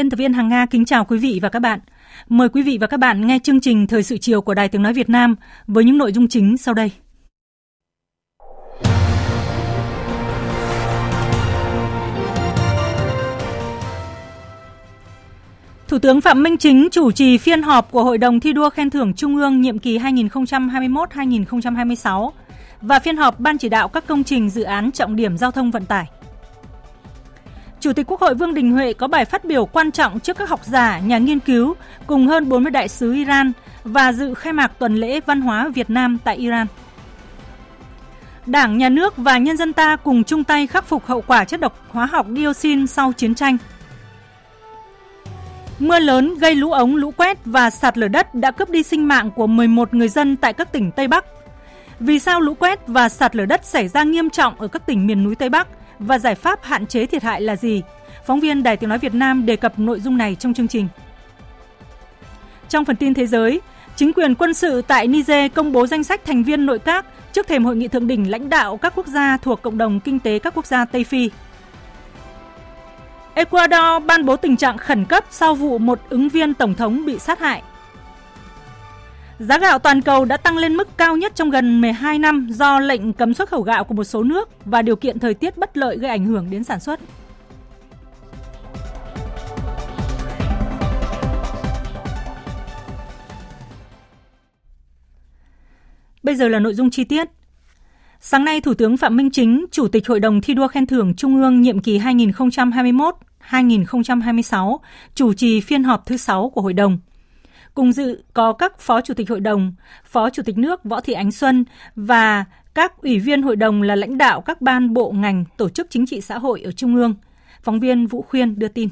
Biên tập viên Hằng Nga kính chào quý vị và các bạn. Mời quý vị và các bạn nghe chương trình Thời sự chiều của Đài Tiếng Nói Việt Nam với những nội dung chính sau đây. Thủ tướng Phạm Minh Chính chủ trì phiên họp của Hội đồng thi đua khen thưởng Trung ương nhiệm kỳ 2021-2026 và phiên họp Ban chỉ đạo các công trình dự án trọng điểm giao thông vận tải. Chủ tịch Quốc hội Vương Đình Huệ có bài phát biểu quan trọng trước các học giả, nhà nghiên cứu cùng hơn 40 đại sứ Iran và dự khai mạc tuần lễ văn hóa Việt Nam tại Iran. Đảng, Nhà nước và nhân dân ta cùng chung tay khắc phục hậu quả chất độc hóa học dioxin sau chiến tranh. Mưa lớn gây lũ ống, lũ quét và sạt lở đất đã cướp đi sinh mạng của 11 người dân tại các tỉnh Tây Bắc. Vì sao lũ quét và sạt lở đất xảy ra nghiêm trọng ở các tỉnh miền núi Tây Bắc và giải pháp hạn chế thiệt hại là gì? Phóng viên Đài Tiếng Nói Việt Nam đề cập nội dung này trong chương trình. Trong phần tin thế giới, chính quyền quân sự tại Niger công bố danh sách thành viên nội các trước thềm hội nghị thượng đỉnh lãnh đạo các quốc gia thuộc cộng đồng kinh tế các quốc gia Tây Phi. Ecuador ban bố tình trạng khẩn cấp sau vụ một ứng viên tổng thống bị sát hại. Giá gạo toàn cầu đã tăng lên mức cao nhất trong gần 12 năm do lệnh cấm xuất khẩu gạo của một số nước và điều kiện thời tiết bất lợi gây ảnh hưởng đến sản xuất. Bây giờ là nội dung chi tiết. Sáng nay, Thủ tướng Phạm Minh Chính, Chủ tịch Hội đồng thi đua khen thưởng Trung ương nhiệm kỳ 2021-2026, chủ trì phiên họp thứ 6 của hội đồng. Cùng dự có các Phó Chủ tịch Hội đồng, Phó Chủ tịch nước Võ Thị Ánh Xuân và các ủy viên hội đồng là lãnh đạo các ban bộ ngành, tổ chức chính trị xã hội ở Trung ương. Phóng viên Vũ Khuyên đưa tin.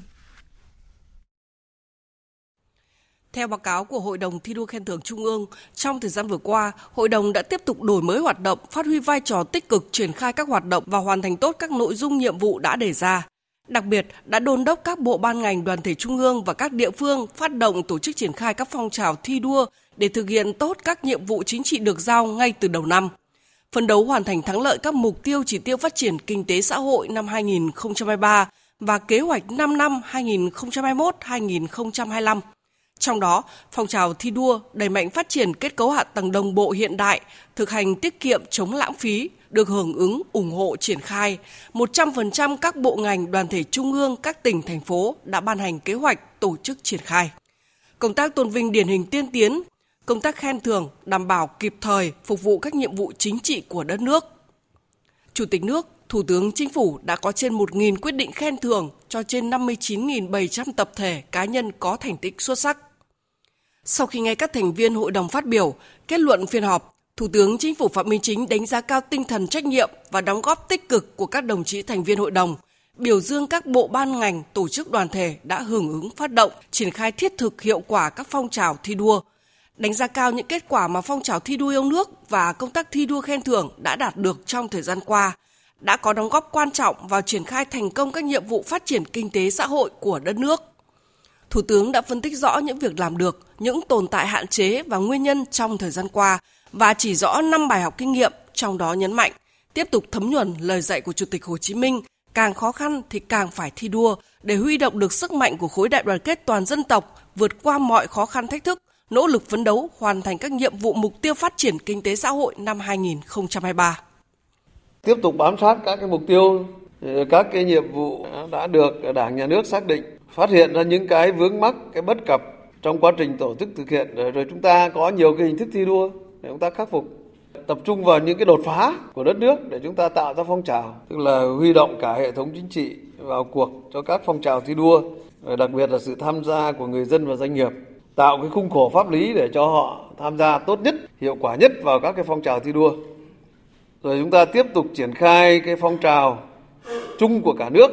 Theo báo cáo của Hội đồng thi đua khen thưởng Trung ương, trong thời gian vừa qua, hội đồng đã tiếp tục đổi mới hoạt động, phát huy vai trò tích cực triển khai các hoạt động và hoàn thành tốt các nội dung nhiệm vụ đã đề ra. Đặc biệt, đã đôn đốc các bộ ban ngành đoàn thể trung ương và các địa phương phát động tổ chức triển khai các phong trào thi đua để thực hiện tốt các nhiệm vụ chính trị được giao ngay từ đầu năm. Phấn đấu hoàn thành thắng lợi các mục tiêu chỉ tiêu phát triển kinh tế xã hội năm 2023 và kế hoạch 5 năm 2021-2025. Trong đó, phong trào thi đua đẩy mạnh phát triển kết cấu hạ tầng đồng bộ hiện đại, thực hành tiết kiệm chống lãng phí, được hưởng ứng, ủng hộ triển khai. 100% các bộ ngành, đoàn thể trung ương, các tỉnh, thành phố đã ban hành kế hoạch tổ chức triển khai. Công tác tôn vinh điển hình tiên tiến, công tác khen thưởng đảm bảo kịp thời phục vụ các nhiệm vụ chính trị của đất nước. Chủ tịch nước, Thủ tướng Chính phủ đã có trên 1.000 quyết định khen thưởng cho trên 59.700 tập thể cá nhân có thành tích xuất sắc. Sau khi nghe các thành viên hội đồng phát biểu, kết luận phiên họp, Thủ tướng Chính phủ Phạm Minh Chính đánh giá cao tinh thần trách nhiệm và đóng góp tích cực của các đồng chí thành viên hội đồng, biểu dương các bộ ban ngành, tổ chức đoàn thể đã hưởng ứng phát động, triển khai thiết thực hiệu quả các phong trào thi đua, đánh giá cao những kết quả mà phong trào thi đua yêu nước và công tác thi đua khen thưởng đã đạt được trong thời gian qua, đã có đóng góp quan trọng vào triển khai thành công các nhiệm vụ phát triển kinh tế xã hội của đất nước. Thủ tướng đã phân tích rõ những việc làm được, những tồn tại hạn chế và nguyên nhân trong thời gian qua và chỉ rõ 5 bài học kinh nghiệm, trong đó nhấn mạnh tiếp tục thấm nhuần lời dạy của Chủ tịch Hồ Chí Minh, càng khó khăn thì càng phải thi đua để huy động được sức mạnh của khối đại đoàn kết toàn dân tộc, vượt qua mọi khó khăn thách thức, nỗ lực phấn đấu hoàn thành các nhiệm vụ mục tiêu phát triển kinh tế xã hội năm 2023. Tiếp tục bám sát các cái mục tiêu, ờ, các cái nhiệm vụ đã được Đảng nhà nước xác định, phát hiện ra những cái vướng mắc, cái bất cập trong quá trình tổ chức thực hiện rồi chúng ta có nhiều cái hình thức thi đua để chúng ta khắc phục tập trung vào những cái đột phá của đất nước để chúng ta tạo ra phong trào, tức là huy động cả hệ thống chính trị vào cuộc cho các phong trào thi đua, và đặc biệt là sự tham gia của người dân và doanh nghiệp, tạo cái khung khổ pháp lý để cho họ tham gia tốt nhất, hiệu quả nhất vào các cái phong trào thi đua. Rồi chúng ta tiếp tục triển khai cái phong trào chung của cả nước,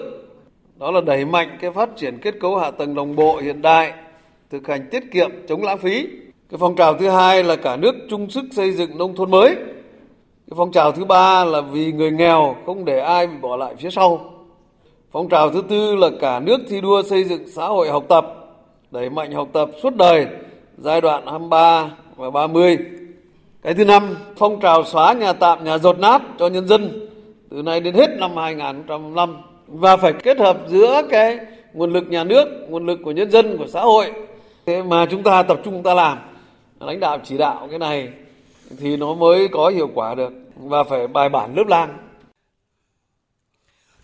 đó là đẩy mạnh cái phát triển kết cấu hạ tầng đồng bộ hiện đại, thực hành tiết kiệm chống lãng phí. Cái phong trào thứ hai là cả nước chung sức xây dựng nông thôn mới. Cái phong trào thứ ba là vì người nghèo không để ai bị bỏ lại phía sau. Phong trào thứ tư là cả nước thi đua xây dựng xã hội học tập, đẩy mạnh học tập suốt đời giai đoạn 23 và 30. Cái thứ năm, phong trào xóa nhà tạm, nhà rột nát cho nhân dân từ nay đến hết năm 2015 và phải kết hợp giữa cái nguồn lực nhà nước, nguồn lực của nhân dân, của xã hội thế mà chúng ta tập trung ta làm lãnh đạo chỉ đạo cái này thì nó mới có hiệu quả được và phải bài bản lớp lang.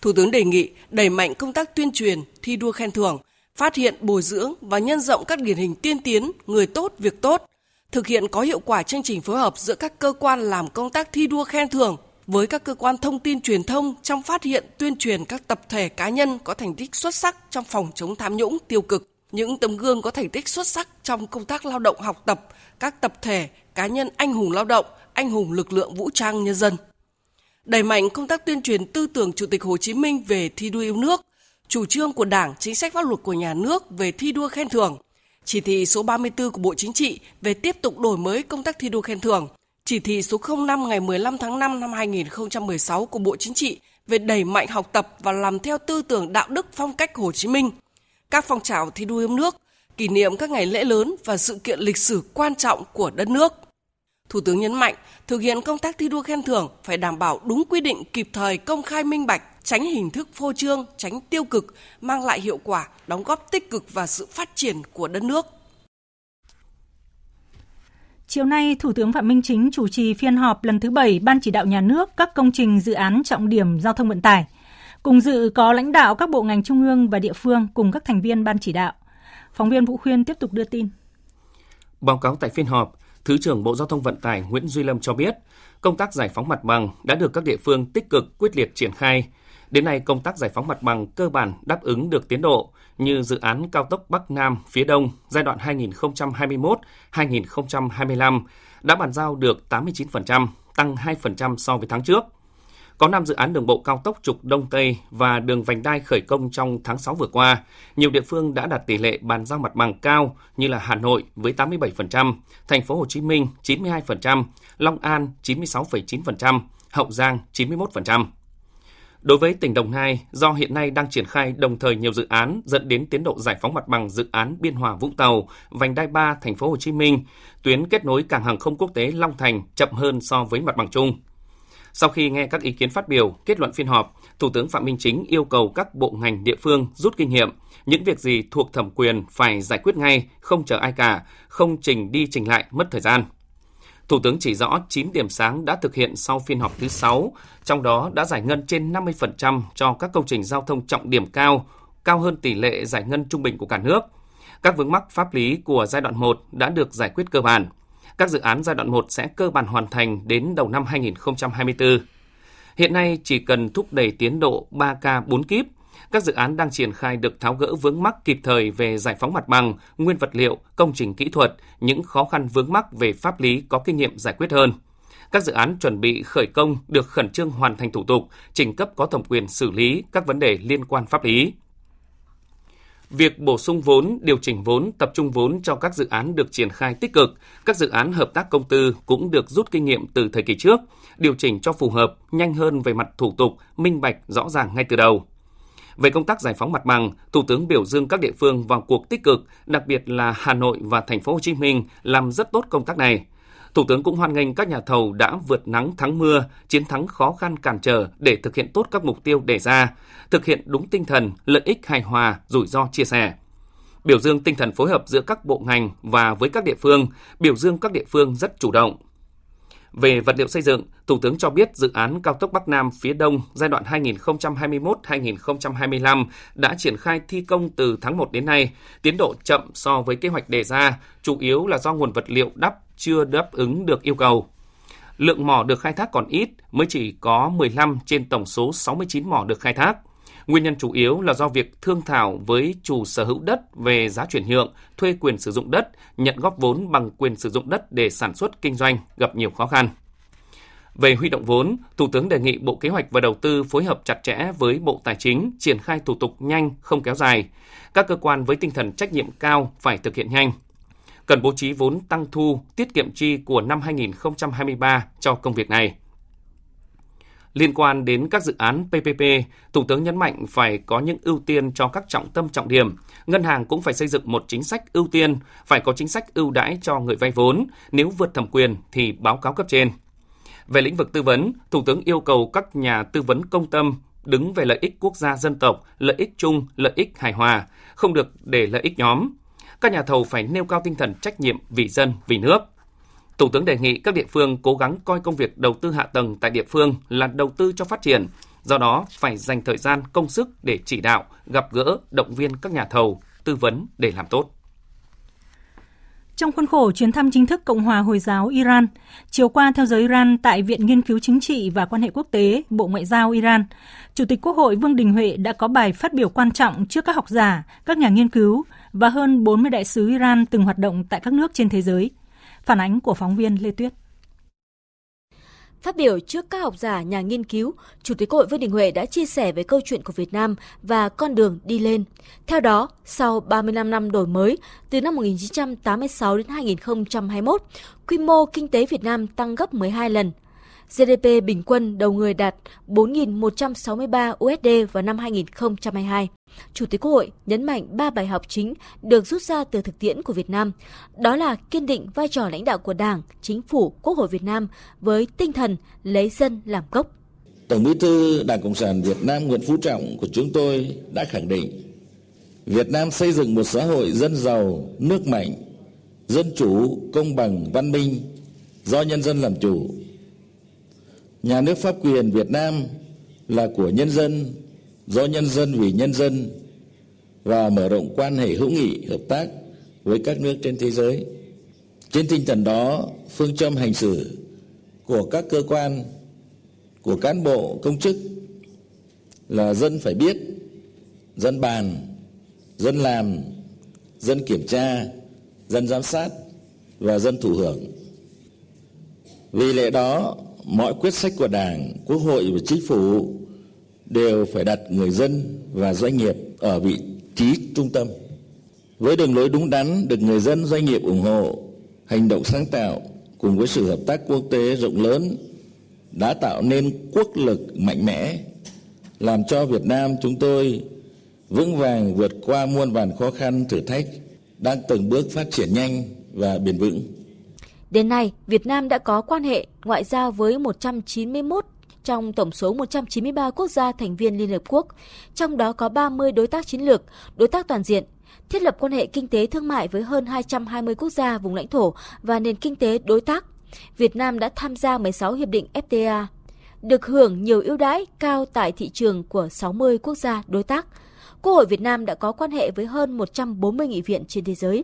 Thủ tướng đề nghị đẩy mạnh công tác tuyên truyền, thi đua khen thưởng, phát hiện, bồi dưỡng và nhân rộng các điển hình tiên tiến, người tốt, việc tốt, thực hiện có hiệu quả chương trình phối hợp giữa các cơ quan làm công tác thi đua khen thưởng với các cơ quan thông tin truyền thông trong phát hiện tuyên truyền các tập thể cá nhân có thành tích xuất sắc trong phòng chống tham nhũng tiêu cực những tấm gương có thành tích xuất sắc trong công tác lao động học tập, các tập thể, cá nhân anh hùng lao động, anh hùng lực lượng vũ trang nhân dân. Đẩy mạnh công tác tuyên truyền tư tưởng Chủ tịch Hồ Chí Minh về thi đua yêu nước, chủ trương của Đảng, chính sách pháp luật của nhà nước về thi đua khen thưởng, chỉ thị số 34 của Bộ Chính trị về tiếp tục đổi mới công tác thi đua khen thưởng, chỉ thị số 05 ngày 15 tháng 5 năm 2016 của Bộ Chính trị về đẩy mạnh học tập và làm theo tư tưởng đạo đức phong cách Hồ Chí Minh – các phong trào thi đua yêu nước, kỷ niệm các ngày lễ lớn và sự kiện lịch sử quan trọng của đất nước. Thủ tướng nhấn mạnh, thực hiện công tác thi đua khen thưởng phải đảm bảo đúng quy định kịp thời công khai minh bạch, tránh hình thức phô trương, tránh tiêu cực, mang lại hiệu quả, đóng góp tích cực vào sự phát triển của đất nước. Chiều nay, Thủ tướng Phạm Minh Chính chủ trì phiên họp lần thứ 7 Ban chỉ đạo nhà nước các công trình dự án trọng điểm giao thông vận tải – Cùng dự có lãnh đạo các bộ ngành trung ương và địa phương cùng các thành viên ban chỉ đạo. Phóng viên Vũ Khuyên tiếp tục đưa tin. Báo cáo tại phiên họp, Thứ trưởng Bộ Giao thông Vận tải Nguyễn Duy Lâm cho biết, công tác giải phóng mặt bằng đã được các địa phương tích cực quyết liệt triển khai. Đến nay, công tác giải phóng mặt bằng cơ bản đáp ứng được tiến độ như dự án cao tốc Bắc Nam phía Đông giai đoạn 2021-2025 đã bàn giao được 89%, tăng 2% so với tháng trước – có 5 dự án đường bộ cao tốc trục Đông Tây và đường vành đai khởi công trong tháng 6 vừa qua. Nhiều địa phương đã đạt tỷ lệ bàn giao mặt bằng cao như là Hà Nội với 87%, Thành phố Hồ Chí Minh 92%, Long An 96,9%, Hậu Giang 91%. Đối với tỉnh Đồng Nai, do hiện nay đang triển khai đồng thời nhiều dự án dẫn đến tiến độ giải phóng mặt bằng dự án Biên Hòa Vũng Tàu, vành đai 3 thành phố Hồ Chí Minh, tuyến kết nối cảng hàng không quốc tế Long Thành chậm hơn so với mặt bằng chung. Sau khi nghe các ý kiến phát biểu, kết luận phiên họp, Thủ tướng Phạm Minh Chính yêu cầu các bộ ngành địa phương rút kinh nghiệm, những việc gì thuộc thẩm quyền phải giải quyết ngay, không chờ ai cả, không trình đi trình lại mất thời gian. Thủ tướng chỉ rõ 9 điểm sáng đã thực hiện sau phiên họp thứ 6, trong đó đã giải ngân trên 50% cho các công trình giao thông trọng điểm cao, cao hơn tỷ lệ giải ngân trung bình của cả nước. Các vướng mắc pháp lý của giai đoạn 1 đã được giải quyết cơ bản – các dự án giai đoạn 1 sẽ cơ bản hoàn thành đến đầu năm 2024. Hiện nay chỉ cần thúc đẩy tiến độ 3K 4 kíp, các dự án đang triển khai được tháo gỡ vướng mắc kịp thời về giải phóng mặt bằng, nguyên vật liệu, công trình kỹ thuật, những khó khăn vướng mắc về pháp lý có kinh nghiệm giải quyết hơn. Các dự án chuẩn bị khởi công được khẩn trương hoàn thành thủ tục, trình cấp có thẩm quyền xử lý các vấn đề liên quan pháp lý. Việc bổ sung vốn, điều chỉnh vốn, tập trung vốn cho các dự án được triển khai tích cực, các dự án hợp tác công tư cũng được rút kinh nghiệm từ thời kỳ trước, điều chỉnh cho phù hợp, nhanh hơn về mặt thủ tục, minh bạch, rõ ràng ngay từ đầu. Về công tác giải phóng mặt bằng, Thủ tướng biểu dương các địa phương vào cuộc tích cực, đặc biệt là Hà Nội và Thành phố Hồ Chí Minh làm rất tốt công tác này. Thủ tướng cũng hoan nghênh các nhà thầu đã vượt nắng thắng mưa, chiến thắng khó khăn cản trở để thực hiện tốt các mục tiêu đề ra, thực hiện đúng tinh thần lợi ích hài hòa, rủi ro chia sẻ. Biểu dương tinh thần phối hợp giữa các bộ ngành và với các địa phương, biểu dương các địa phương rất chủ động, về vật liệu xây dựng, Thủ tướng cho biết dự án cao tốc Bắc Nam phía Đông giai đoạn 2021-2025 đã triển khai thi công từ tháng 1 đến nay, tiến độ chậm so với kế hoạch đề ra, chủ yếu là do nguồn vật liệu đắp chưa đáp ứng được yêu cầu. Lượng mỏ được khai thác còn ít, mới chỉ có 15 trên tổng số 69 mỏ được khai thác. Nguyên nhân chủ yếu là do việc thương thảo với chủ sở hữu đất về giá chuyển nhượng, thuê quyền sử dụng đất, nhận góp vốn bằng quyền sử dụng đất để sản xuất kinh doanh gặp nhiều khó khăn. Về huy động vốn, Thủ tướng đề nghị Bộ Kế hoạch và Đầu tư phối hợp chặt chẽ với Bộ Tài chính, triển khai thủ tục nhanh, không kéo dài. Các cơ quan với tinh thần trách nhiệm cao phải thực hiện nhanh. Cần bố trí vốn tăng thu, tiết kiệm chi của năm 2023 cho công việc này. Liên quan đến các dự án PPP, Thủ tướng nhấn mạnh phải có những ưu tiên cho các trọng tâm trọng điểm. Ngân hàng cũng phải xây dựng một chính sách ưu tiên, phải có chính sách ưu đãi cho người vay vốn. Nếu vượt thẩm quyền thì báo cáo cấp trên. Về lĩnh vực tư vấn, Thủ tướng yêu cầu các nhà tư vấn công tâm đứng về lợi ích quốc gia dân tộc, lợi ích chung, lợi ích hài hòa, không được để lợi ích nhóm. Các nhà thầu phải nêu cao tinh thần trách nhiệm vì dân, vì nước. Thủ tướng đề nghị các địa phương cố gắng coi công việc đầu tư hạ tầng tại địa phương là đầu tư cho phát triển, do đó phải dành thời gian, công sức để chỉ đạo, gặp gỡ, động viên các nhà thầu, tư vấn để làm tốt. Trong khuôn khổ chuyến thăm chính thức Cộng hòa Hồi giáo Iran, chiều qua theo giờ Iran tại Viện Nghiên cứu Chính trị và Quan hệ Quốc tế, Bộ Ngoại giao Iran, Chủ tịch Quốc hội Vương Đình Huệ đã có bài phát biểu quan trọng trước các học giả, các nhà nghiên cứu và hơn 40 đại sứ Iran từng hoạt động tại các nước trên thế giới. Phản ánh của phóng viên Lê Tuyết. Phát biểu trước các học giả, nhà nghiên cứu, Chủ tịch Hội Vương Đình Huệ đã chia sẻ về câu chuyện của Việt Nam và con đường đi lên. Theo đó, sau 35 năm đổi mới, từ năm 1986 đến 2021, quy mô kinh tế Việt Nam tăng gấp 12 lần. GDP bình quân đầu người đạt 4.163 USD vào năm 2022. Chủ tịch Quốc hội nhấn mạnh ba bài học chính được rút ra từ thực tiễn của Việt Nam. Đó là kiên định vai trò lãnh đạo của Đảng, Chính phủ, Quốc hội Việt Nam với tinh thần lấy dân làm gốc. Tổng bí thư Đảng Cộng sản Việt Nam Nguyễn Phú Trọng của chúng tôi đã khẳng định Việt Nam xây dựng một xã hội dân giàu, nước mạnh, dân chủ, công bằng, văn minh, do nhân dân làm chủ. Nhà nước pháp quyền Việt Nam là của nhân dân, do nhân dân vì nhân dân và mở rộng quan hệ hữu nghị hợp tác với các nước trên thế giới. Trên tinh thần đó, phương châm hành xử của các cơ quan, của cán bộ, công chức là dân phải biết, dân bàn, dân làm, dân kiểm tra, dân giám sát và dân thụ hưởng. Vì lẽ đó, mọi quyết sách của Đảng, Quốc hội và Chính phủ đều phải đặt người dân và doanh nghiệp ở vị trí trung tâm. Với đường lối đúng đắn được người dân doanh nghiệp ủng hộ, hành động sáng tạo cùng với sự hợp tác quốc tế rộng lớn đã tạo nên quốc lực mạnh mẽ, làm cho Việt Nam chúng tôi vững vàng vượt qua muôn vàn khó khăn thử thách, đang từng bước phát triển nhanh và bền vững. Đến nay, Việt Nam đã có quan hệ ngoại giao với 191 trong tổng số 193 quốc gia thành viên Liên Hợp Quốc, trong đó có 30 đối tác chiến lược, đối tác toàn diện, thiết lập quan hệ kinh tế thương mại với hơn 220 quốc gia vùng lãnh thổ và nền kinh tế đối tác. Việt Nam đã tham gia 16 hiệp định FTA, được hưởng nhiều ưu đãi cao tại thị trường của 60 quốc gia đối tác. Quốc hội Việt Nam đã có quan hệ với hơn 140 nghị viện trên thế giới.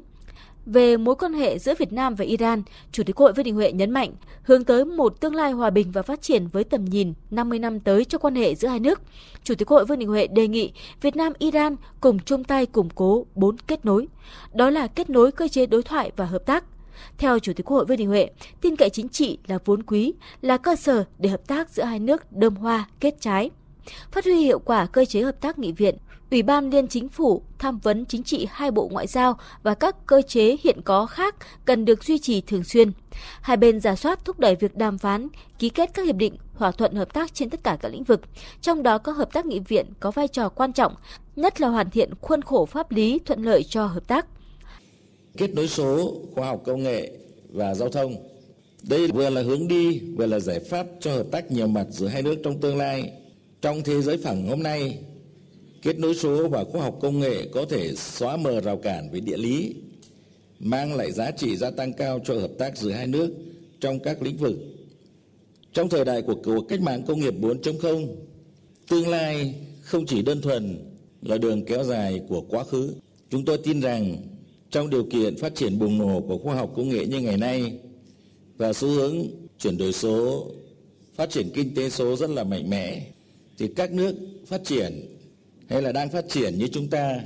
Về mối quan hệ giữa Việt Nam và Iran, Chủ tịch Hội Vương Đình Huệ nhấn mạnh hướng tới một tương lai hòa bình và phát triển với tầm nhìn 50 năm tới cho quan hệ giữa hai nước. Chủ tịch Hội Vương Đình Huệ đề nghị Việt Nam Iran cùng chung tay củng cố bốn kết nối. Đó là kết nối cơ chế đối thoại và hợp tác, theo Chủ tịch Quốc hội Vương Đình Huệ, tin cậy chính trị là vốn quý, là cơ sở để hợp tác giữa hai nước đơm hoa, kết trái. Phát huy hiệu quả cơ chế hợp tác nghị viện, Ủy ban Liên Chính phủ tham vấn chính trị hai bộ ngoại giao và các cơ chế hiện có khác cần được duy trì thường xuyên. Hai bên giả soát thúc đẩy việc đàm phán, ký kết các hiệp định, thỏa thuận hợp tác trên tất cả các lĩnh vực, trong đó có hợp tác nghị viện có vai trò quan trọng, nhất là hoàn thiện khuôn khổ pháp lý thuận lợi cho hợp tác. Kết nối số, khoa học công nghệ và giao thông. Đây vừa là hướng đi, vừa là giải pháp cho hợp tác nhiều mặt giữa hai nước trong tương lai. Trong thế giới phẳng hôm nay, Kết nối số và khoa học công nghệ có thể xóa mờ rào cản về địa lý, mang lại giá trị gia tăng cao cho hợp tác giữa hai nước trong các lĩnh vực. Trong thời đại của cuộc cách mạng công nghiệp 4.0, tương lai không chỉ đơn thuần là đường kéo dài của quá khứ. Chúng tôi tin rằng trong điều kiện phát triển bùng nổ của khoa học công nghệ như ngày nay và xu hướng chuyển đổi số, phát triển kinh tế số rất là mạnh mẽ thì các nước phát triển hay là đang phát triển như chúng ta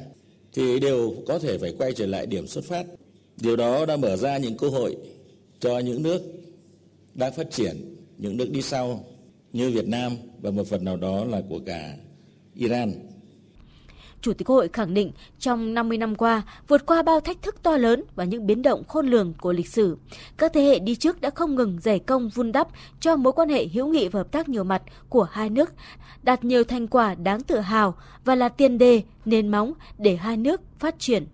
thì đều có thể phải quay trở lại điểm xuất phát. Điều đó đã mở ra những cơ hội cho những nước đang phát triển, những nước đi sau như Việt Nam và một phần nào đó là của cả Iran. Chủ tịch Quốc hội khẳng định trong 50 năm qua, vượt qua bao thách thức to lớn và những biến động khôn lường của lịch sử, các thế hệ đi trước đã không ngừng dày công vun đắp cho mối quan hệ hữu nghị và hợp tác nhiều mặt của hai nước, đạt nhiều thành quả đáng tự hào và là tiền đề, nền móng để hai nước phát triển.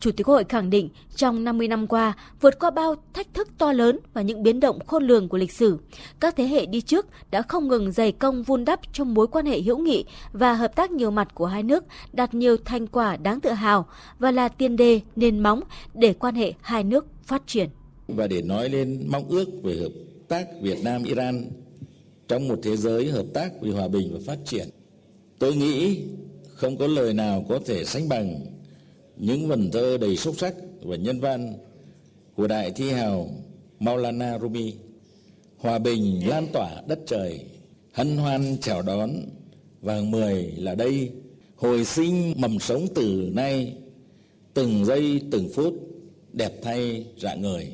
Chủ tịch Quốc hội khẳng định trong 50 năm qua, vượt qua bao thách thức to lớn và những biến động khôn lường của lịch sử, các thế hệ đi trước đã không ngừng dày công vun đắp trong mối quan hệ hữu nghị và hợp tác nhiều mặt của hai nước, đạt nhiều thành quả đáng tự hào và là tiền đề, nền móng để quan hệ hai nước phát triển. Và để nói lên mong ước về hợp tác Việt Nam-Iran trong một thế giới hợp tác vì hòa bình và phát triển, tôi nghĩ không có lời nào có thể sánh bằng những vần thơ đầy sâu sắc và nhân văn của đại thi hào Maulana Rumi. Hòa bình lan tỏa đất trời, hân hoan chào đón, vàng mười là đây, hồi sinh mầm sống từ nay, từng giây từng phút, đẹp thay rạng người.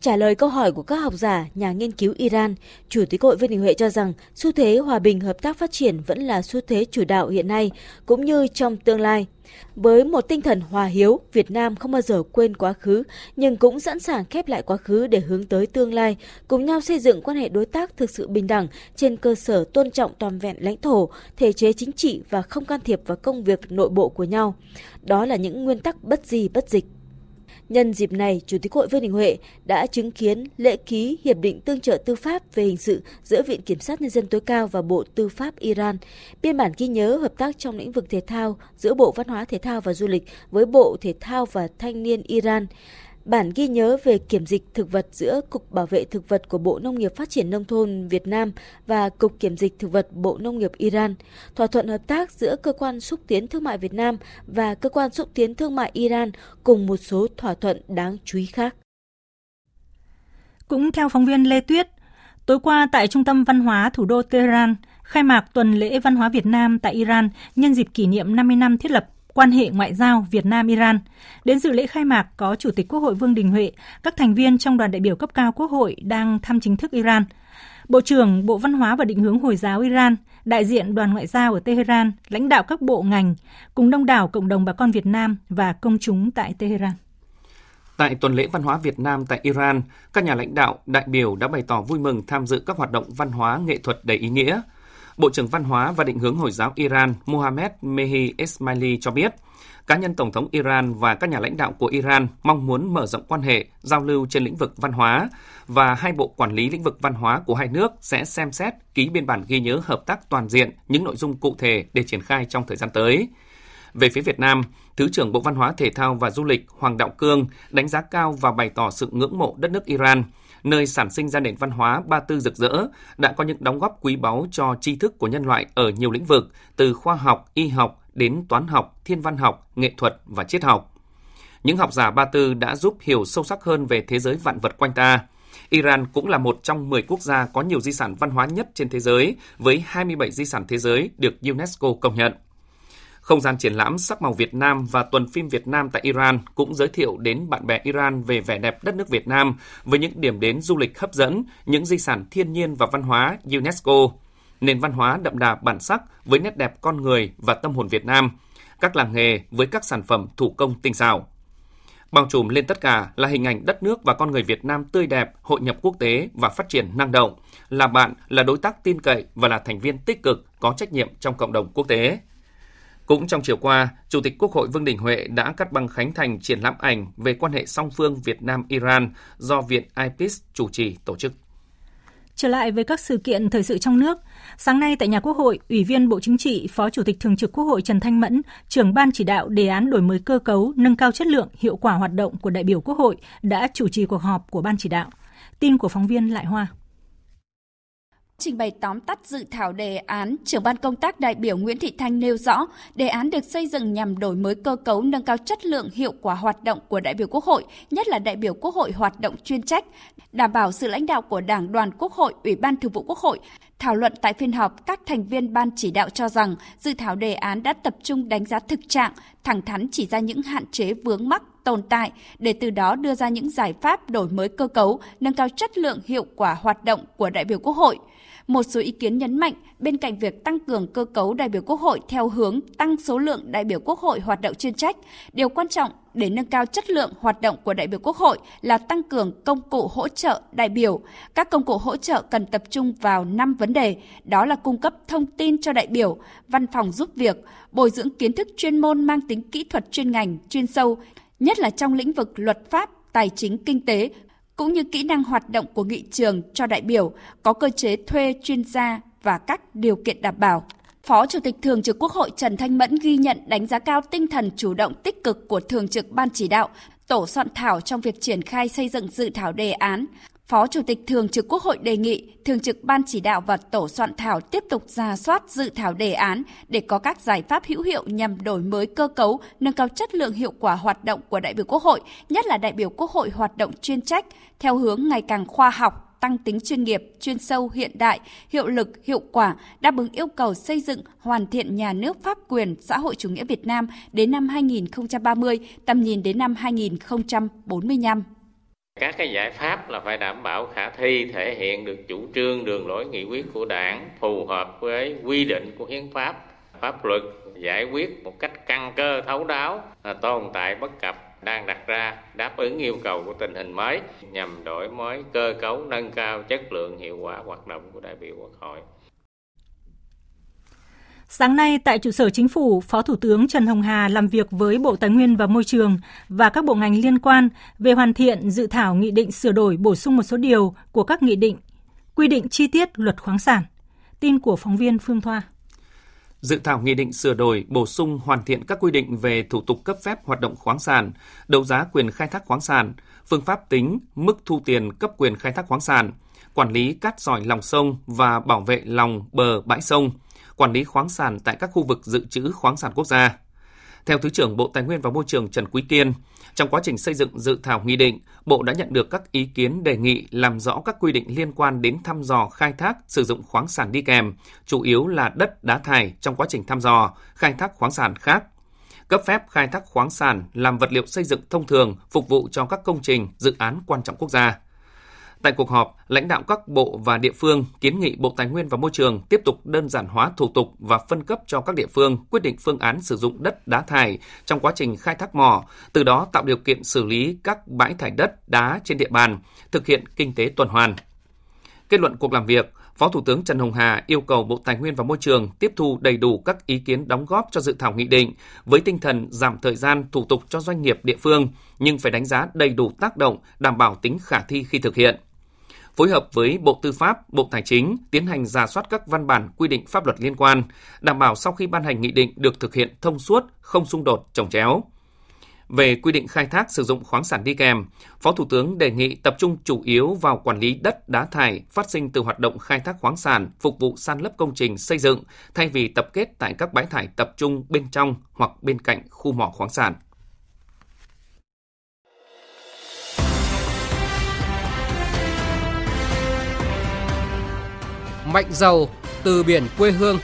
Trả lời câu hỏi của các học giả, nhà nghiên cứu Iran, Chủ tịch Hội Vương Đình Huệ cho rằng xu thế hòa bình hợp tác phát triển vẫn là xu thế chủ đạo hiện nay, cũng như trong tương lai. Với một tinh thần hòa hiếu, Việt Nam không bao giờ quên quá khứ, nhưng cũng sẵn sàng khép lại quá khứ để hướng tới tương lai, cùng nhau xây dựng quan hệ đối tác thực sự bình đẳng trên cơ sở tôn trọng toàn vẹn lãnh thổ, thể chế chính trị và không can thiệp vào công việc nội bộ của nhau. Đó là những nguyên tắc bất di bất dịch Nhân dịp này, Chủ tịch Hội Vương Đình Huệ đã chứng kiến lễ ký Hiệp định Tương trợ Tư pháp về hình sự giữa Viện Kiểm sát Nhân dân tối cao và Bộ Tư pháp Iran, biên bản ghi nhớ hợp tác trong lĩnh vực thể thao giữa Bộ Văn hóa Thể thao và Du lịch với Bộ Thể thao và Thanh niên Iran, bản ghi nhớ về kiểm dịch thực vật giữa Cục Bảo vệ Thực vật của Bộ Nông nghiệp Phát triển Nông thôn Việt Nam và Cục Kiểm dịch Thực vật Bộ Nông nghiệp Iran, thỏa thuận hợp tác giữa Cơ quan Xúc tiến Thương mại Việt Nam và Cơ quan Xúc tiến Thương mại Iran cùng một số thỏa thuận đáng chú ý khác. Cũng theo phóng viên Lê Tuyết, tối qua tại Trung tâm Văn hóa thủ đô Tehran, khai mạc tuần lễ văn hóa Việt Nam tại Iran nhân dịp kỷ niệm 50 năm thiết lập quan hệ ngoại giao Việt Nam-Iran. Đến dự lễ khai mạc có Chủ tịch Quốc hội Vương Đình Huệ, các thành viên trong đoàn đại biểu cấp cao Quốc hội đang thăm chính thức Iran. Bộ trưởng Bộ Văn hóa và Định hướng Hồi giáo Iran, đại diện đoàn ngoại giao ở Tehran, lãnh đạo các bộ ngành, cùng đông đảo cộng đồng bà con Việt Nam và công chúng tại Tehran. Tại tuần lễ văn hóa Việt Nam tại Iran, các nhà lãnh đạo, đại biểu đã bày tỏ vui mừng tham dự các hoạt động văn hóa nghệ thuật đầy ý nghĩa – Bộ trưởng Văn hóa và Định hướng Hồi giáo Iran Mohammed Mehi Esmaili cho biết, cá nhân Tổng thống Iran và các nhà lãnh đạo của Iran mong muốn mở rộng quan hệ, giao lưu trên lĩnh vực văn hóa và hai bộ quản lý lĩnh vực văn hóa của hai nước sẽ xem xét ký biên bản ghi nhớ hợp tác toàn diện những nội dung cụ thể để triển khai trong thời gian tới. Về phía Việt Nam, Thứ trưởng Bộ Văn hóa Thể thao và Du lịch Hoàng Đạo Cương đánh giá cao và bày tỏ sự ngưỡng mộ đất nước Iran – nơi sản sinh ra nền văn hóa Ba Tư rực rỡ, đã có những đóng góp quý báu cho tri thức của nhân loại ở nhiều lĩnh vực, từ khoa học, y học đến toán học, thiên văn học, nghệ thuật và triết học. Những học giả Ba Tư đã giúp hiểu sâu sắc hơn về thế giới vạn vật quanh ta. Iran cũng là một trong 10 quốc gia có nhiều di sản văn hóa nhất trên thế giới, với 27 di sản thế giới được UNESCO công nhận. Không gian triển lãm sắc màu Việt Nam và tuần phim Việt Nam tại Iran cũng giới thiệu đến bạn bè Iran về vẻ đẹp đất nước Việt Nam với những điểm đến du lịch hấp dẫn, những di sản thiên nhiên và văn hóa UNESCO, nền văn hóa đậm đà bản sắc với nét đẹp con người và tâm hồn Việt Nam, các làng nghề với các sản phẩm thủ công tinh xảo. Bao trùm lên tất cả là hình ảnh đất nước và con người Việt Nam tươi đẹp, hội nhập quốc tế và phát triển năng động, là bạn, là đối tác tin cậy và là thành viên tích cực có trách nhiệm trong cộng đồng quốc tế. Cũng trong chiều qua, Chủ tịch Quốc hội Vương Đình Huệ đã cắt băng khánh thành triển lãm ảnh về quan hệ song phương Việt Nam-Iran do Viện IPIS chủ trì tổ chức. Trở lại với các sự kiện thời sự trong nước, sáng nay tại nhà Quốc hội, Ủy viên Bộ Chính trị, Phó Chủ tịch Thường trực Quốc hội Trần Thanh Mẫn, trưởng ban chỉ đạo đề án đổi mới cơ cấu, nâng cao chất lượng, hiệu quả hoạt động của đại biểu Quốc hội đã chủ trì cuộc họp của ban chỉ đạo. Tin của phóng viên Lại Hoa. Trình bày tóm tắt dự thảo đề án, trưởng ban công tác đại biểu Nguyễn Thị Thanh nêu rõ, đề án được xây dựng nhằm đổi mới cơ cấu nâng cao chất lượng hiệu quả hoạt động của đại biểu Quốc hội, nhất là đại biểu Quốc hội hoạt động chuyên trách, đảm bảo sự lãnh đạo của Đảng đoàn Quốc hội, Ủy ban Thường vụ Quốc hội. Thảo luận tại phiên họp, các thành viên ban chỉ đạo cho rằng dự thảo đề án đã tập trung đánh giá thực trạng, thẳng thắn chỉ ra những hạn chế vướng mắc tồn tại để từ đó đưa ra những giải pháp đổi mới cơ cấu, nâng cao chất lượng hiệu quả hoạt động của đại biểu Quốc hội. Một số ý kiến nhấn mạnh, bên cạnh việc tăng cường cơ cấu đại biểu Quốc hội theo hướng tăng số lượng đại biểu Quốc hội hoạt động chuyên trách, điều quan trọng để nâng cao chất lượng hoạt động của đại biểu Quốc hội là tăng cường công cụ hỗ trợ đại biểu. Các công cụ hỗ trợ cần tập trung vào 5 vấn đề, đó là cung cấp thông tin cho đại biểu, văn phòng giúp việc, bồi dưỡng kiến thức chuyên môn mang tính kỹ thuật chuyên ngành, chuyên sâu, nhất là trong lĩnh vực luật pháp, tài chính kinh tế cũng như kỹ năng hoạt động của nghị trường cho đại biểu, có cơ chế thuê chuyên gia và các điều kiện đảm bảo. Phó Chủ tịch Thường trực Quốc hội Trần Thanh Mẫn ghi nhận đánh giá cao tinh thần chủ động tích cực của Thường trực Ban chỉ đạo, tổ soạn thảo trong việc triển khai xây dựng dự thảo đề án, Phó Chủ tịch Thường trực Quốc hội đề nghị Thường trực Ban chỉ đạo và tổ soạn thảo tiếp tục ra soát dự thảo đề án để có các giải pháp hữu hiệu nhằm đổi mới cơ cấu, nâng cao chất lượng hiệu quả hoạt động của đại biểu Quốc hội, nhất là đại biểu Quốc hội hoạt động chuyên trách theo hướng ngày càng khoa học, tăng tính chuyên nghiệp, chuyên sâu, hiện đại, hiệu lực, hiệu quả, đáp ứng yêu cầu xây dựng, hoàn thiện nhà nước pháp quyền xã hội chủ nghĩa Việt Nam đến năm 2030, tầm nhìn đến năm 2045. Các cái giải pháp là phải đảm bảo khả thi, thể hiện được chủ trương, đường lối nghị quyết của đảng, phù hợp với quy định của hiến pháp, pháp luật, giải quyết một cách căn cơ thấu đáo, tồn tại bất cập đang đặt ra đáp ứng yêu cầu của tình hình mới nhằm đổi mới cơ cấu nâng cao chất lượng hiệu quả hoạt động của đại biểu quốc hội. Sáng nay tại trụ sở chính phủ, Phó Thủ tướng Trần Hồng Hà làm việc với Bộ Tài nguyên và Môi trường và các bộ ngành liên quan về hoàn thiện dự thảo nghị định sửa đổi bổ sung một số điều của các nghị định quy định chi tiết luật khoáng sản. Tin của phóng viên Phương Thoa. Dự thảo nghị định sửa đổi, bổ sung hoàn thiện các quy định về thủ tục cấp phép hoạt động khoáng sản, đấu giá quyền khai thác khoáng sản, phương pháp tính, mức thu tiền cấp quyền khai thác khoáng sản, quản lý cát sỏi lòng sông và bảo vệ lòng bờ bãi sông – quản lý khoáng sản tại các khu vực dự trữ khoáng sản quốc gia. Theo Thứ trưởng Bộ Tài nguyên và Môi trường Trần Quý Kiên, trong quá trình xây dựng dự thảo nghị định, Bộ đã nhận được các ý kiến đề nghị làm rõ các quy định liên quan đến thăm dò, khai thác, sử dụng khoáng sản đi kèm, chủ yếu là đất đá thải trong quá trình thăm dò, khai thác khoáng sản khác. Cấp phép khai thác khoáng sản làm vật liệu xây dựng thông thường phục vụ cho các công trình, dự án quan trọng quốc gia. Tại cuộc họp, lãnh đạo các bộ và địa phương kiến nghị Bộ Tài nguyên và Môi trường tiếp tục đơn giản hóa thủ tục và phân cấp cho các địa phương quyết định phương án sử dụng đất đá thải trong quá trình khai thác mỏ, từ đó tạo điều kiện xử lý các bãi thải đất đá trên địa bàn, thực hiện kinh tế tuần hoàn. Kết luận cuộc làm việc, Phó Thủ tướng Trần Hồng Hà yêu cầu Bộ Tài nguyên và Môi trường tiếp thu đầy đủ các ý kiến đóng góp cho dự thảo nghị định với tinh thần giảm thời gian thủ tục cho doanh nghiệp địa phương, nhưng phải đánh giá đầy đủ tác động, đảm bảo tính khả thi khi thực hiện phối hợp với Bộ Tư pháp, Bộ Tài chính tiến hành giả soát các văn bản quy định pháp luật liên quan, đảm bảo sau khi ban hành nghị định được thực hiện thông suốt, không xung đột, trồng chéo. Về quy định khai thác sử dụng khoáng sản đi kèm, Phó Thủ tướng đề nghị tập trung chủ yếu vào quản lý đất đá thải phát sinh từ hoạt động khai thác khoáng sản phục vụ san lấp công trình xây dựng thay vì tập kết tại các bãi thải tập trung bên trong hoặc bên cạnh khu mỏ khoáng sản. Mạnh giàu từ biển quê hương.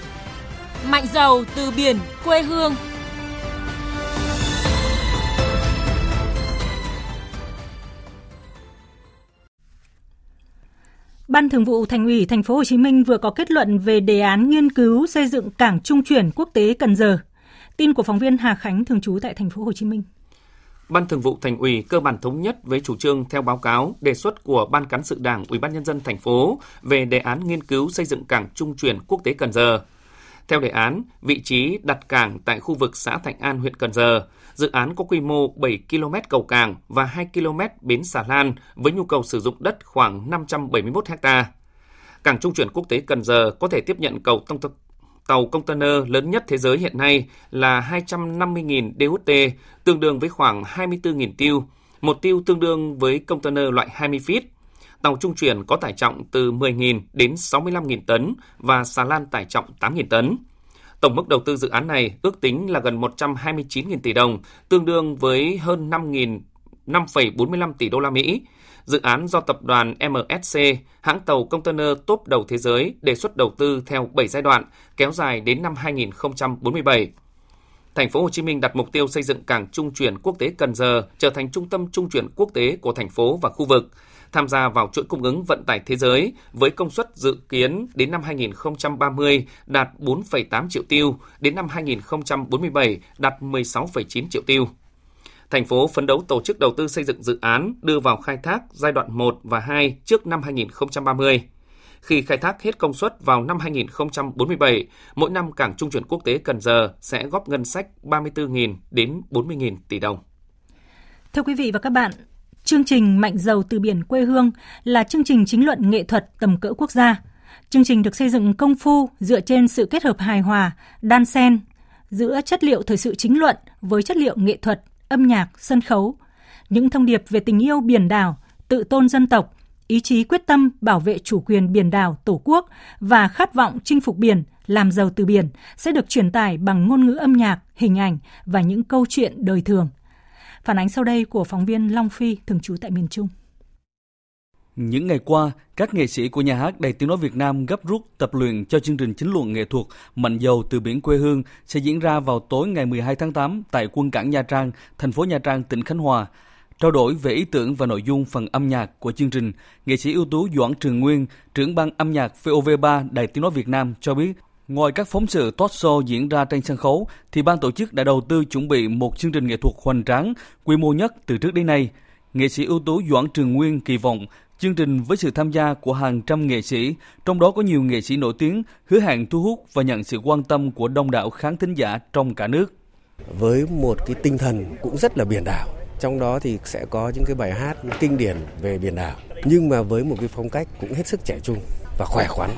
Mạnh giàu từ biển quê hương. Ban Thường vụ Thành ủy Thành phố Hồ Chí Minh vừa có kết luận về đề án nghiên cứu xây dựng cảng trung chuyển quốc tế Cần Giờ. Tin của phóng viên Hà Khánh thường trú tại Thành phố Hồ Chí Minh. Ban Thường vụ Thành ủy cơ bản thống nhất với chủ trương theo báo cáo đề xuất của Ban cán sự Đảng Ủy ban nhân dân thành phố về đề án nghiên cứu xây dựng cảng trung chuyển quốc tế Cần Giờ. Theo đề án, vị trí đặt cảng tại khu vực xã Thạnh An, huyện Cần Giờ, dự án có quy mô 7 km cầu cảng và 2 km bến xà lan với nhu cầu sử dụng đất khoảng 571 ha. Cảng trung chuyển quốc tế Cần Giờ có thể tiếp nhận cầu tàu container lớn nhất thế giới hiện nay là 250.000 DUT, tương đương với khoảng 24.000 tiêu, một tiêu tương đương với container loại 20 feet. tàu trung chuyển có tải trọng từ 10.000 đến 65.000 tấn và xà lan tải trọng 8.000 tấn. Tổng mức đầu tư dự án này ước tính là gần 129.000 tỷ đồng, tương đương với hơn 5.000 5,45 tỷ đô la Mỹ. Dự án do tập đoàn MSC, hãng tàu container top đầu thế giới, đề xuất đầu tư theo 7 giai đoạn, kéo dài đến năm 2047. Thành phố Hồ Chí Minh đặt mục tiêu xây dựng cảng trung chuyển quốc tế Cần Giờ trở thành trung tâm trung chuyển quốc tế của thành phố và khu vực, tham gia vào chuỗi cung ứng vận tải thế giới với công suất dự kiến đến năm 2030 đạt 4,8 triệu tiêu, đến năm 2047 đạt 16,9 triệu tiêu. Thành phố phấn đấu tổ chức đầu tư xây dựng dự án đưa vào khai thác giai đoạn 1 và 2 trước năm 2030. Khi khai thác hết công suất vào năm 2047, mỗi năm cảng trung chuyển quốc tế Cần Giờ sẽ góp ngân sách 34.000 đến 40.000 tỷ đồng. Thưa quý vị và các bạn, chương trình Mạnh dầu từ biển quê hương là chương trình chính luận nghệ thuật tầm cỡ quốc gia. Chương trình được xây dựng công phu dựa trên sự kết hợp hài hòa, đan xen giữa chất liệu thời sự chính luận với chất liệu nghệ thuật, âm nhạc, sân khấu. Những thông điệp về tình yêu biển đảo, tự tôn dân tộc, ý chí quyết tâm bảo vệ chủ quyền biển đảo, tổ quốc và khát vọng chinh phục biển, làm giàu từ biển sẽ được truyền tải bằng ngôn ngữ âm nhạc, hình ảnh và những câu chuyện đời thường. Phản ánh sau đây của phóng viên Long Phi thường trú tại miền Trung. Những ngày qua, các nghệ sĩ của nhà hát Đài Tiếng Nói Việt Nam gấp rút tập luyện cho chương trình chính luận nghệ thuật Mạnh dầu từ biển quê hương sẽ diễn ra vào tối ngày 12 tháng 8 tại quân cảng Nha Trang, thành phố Nha Trang, tỉnh Khánh Hòa. Trao đổi về ý tưởng và nội dung phần âm nhạc của chương trình, nghệ sĩ ưu tú Doãn Trường Nguyên, trưởng ban âm nhạc VOV3 Đài Tiếng Nói Việt Nam cho biết, ngoài các phóng sự talk show diễn ra trên sân khấu, thì ban tổ chức đã đầu tư chuẩn bị một chương trình nghệ thuật hoành tráng, quy mô nhất từ trước đến nay. Nghệ sĩ ưu tú Doãn Trường Nguyên kỳ vọng chương trình với sự tham gia của hàng trăm nghệ sĩ, trong đó có nhiều nghệ sĩ nổi tiếng, hứa hẹn thu hút và nhận sự quan tâm của đông đảo khán thính giả trong cả nước. Với một cái tinh thần cũng rất là biển đảo, trong đó thì sẽ có những cái bài hát kinh điển về biển đảo nhưng mà với một cái phong cách cũng hết sức trẻ trung và khỏe khoắn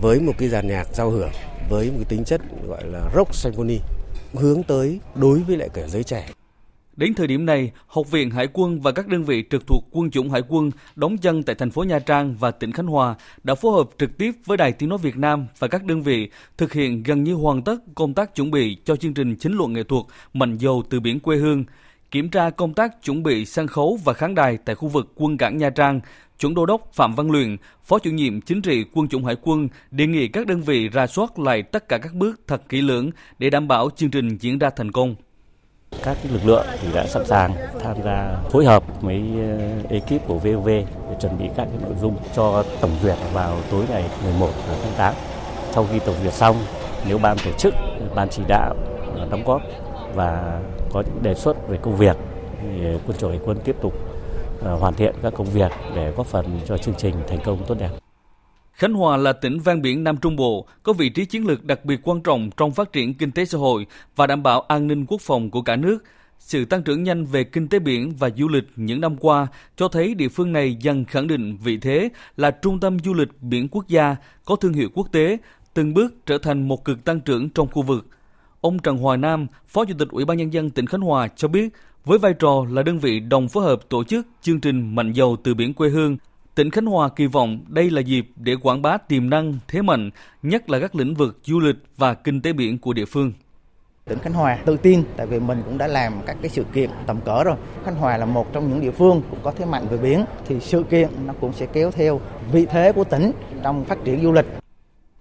với một cái dàn nhạc giao hưởng với một cái tính chất gọi là rock symphony hướng tới đối với lại cả giới trẻ Đến thời điểm này, Học viện Hải quân và các đơn vị trực thuộc Quân chủng Hải quân đóng chân tại thành phố Nha Trang và tỉnh Khánh Hòa đã phối hợp trực tiếp với Đài Tiếng Nói Việt Nam và các đơn vị thực hiện gần như hoàn tất công tác chuẩn bị cho chương trình chính luận nghệ thuật Mạnh dầu từ biển quê hương, kiểm tra công tác chuẩn bị sân khấu và khán đài tại khu vực quân cảng Nha Trang, chuẩn đô đốc Phạm Văn Luyện, Phó chủ nhiệm chính trị quân chủng Hải quân đề nghị các đơn vị ra soát lại tất cả các bước thật kỹ lưỡng để đảm bảo chương trình diễn ra thành công. Các lực lượng thì đã sẵn sàng tham gia phối hợp với ờ, ekip của VOV để chuẩn bị các cái nội dung cho tổng duyệt vào tối ngày 11 tháng 8. Sau khi tổng duyệt xong, nếu ban tổ chức, ban chỉ đạo ờ, đóng góp và có những đề xuất về công việc thì quân chủng hải quân tiếp tục ờ, hoàn thiện các công việc để góp phần cho chương trình thành công tốt đẹp. Khánh Hòa là tỉnh ven biển Nam Trung Bộ, có vị trí chiến lược đặc biệt quan trọng trong phát triển kinh tế xã hội và đảm bảo an ninh quốc phòng của cả nước. Sự tăng trưởng nhanh về kinh tế biển và du lịch những năm qua cho thấy địa phương này dần khẳng định vị thế là trung tâm du lịch biển quốc gia có thương hiệu quốc tế, từng bước trở thành một cực tăng trưởng trong khu vực. Ông Trần Hoài Nam, Phó Chủ tịch Ủy ban Nhân dân tỉnh Khánh Hòa cho biết, với vai trò là đơn vị đồng phối hợp tổ chức chương trình Mạnh dầu từ biển quê hương Tỉnh Khánh Hòa kỳ vọng đây là dịp để quảng bá tiềm năng, thế mạnh, nhất là các lĩnh vực du lịch và kinh tế biển của địa phương. Tỉnh Khánh Hòa tự tin tại vì mình cũng đã làm các cái sự kiện tầm cỡ rồi. Khánh Hòa là một trong những địa phương cũng có thế mạnh về biển thì sự kiện nó cũng sẽ kéo theo vị thế của tỉnh trong phát triển du lịch.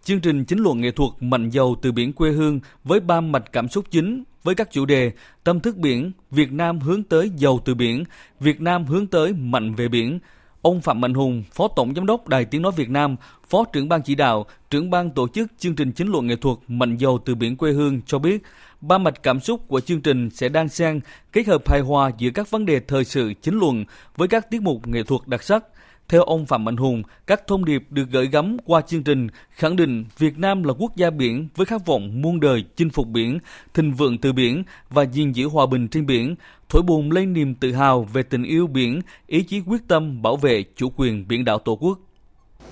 Chương trình chính luận nghệ thuật Mạnh dầu từ biển quê hương với ba mạch cảm xúc chính với các chủ đề Tâm thức biển, Việt Nam hướng tới giàu từ biển, Việt Nam hướng tới mạnh về biển, Ông Phạm Mạnh Hùng, Phó Tổng Giám đốc Đài Tiếng Nói Việt Nam, Phó trưởng ban chỉ đạo, trưởng ban tổ chức chương trình chính luận nghệ thuật Mạnh dầu từ biển quê hương cho biết, ba mạch cảm xúc của chương trình sẽ đan xen, kết hợp hài hòa giữa các vấn đề thời sự chính luận với các tiết mục nghệ thuật đặc sắc – theo ông Phạm Mạnh Hùng, các thông điệp được gửi gắm qua chương trình khẳng định Việt Nam là quốc gia biển với khát vọng muôn đời chinh phục biển, thịnh vượng từ biển và gìn giữ hòa bình trên biển, thổi bùng lên niềm tự hào về tình yêu biển, ý chí quyết tâm bảo vệ chủ quyền biển đảo Tổ quốc.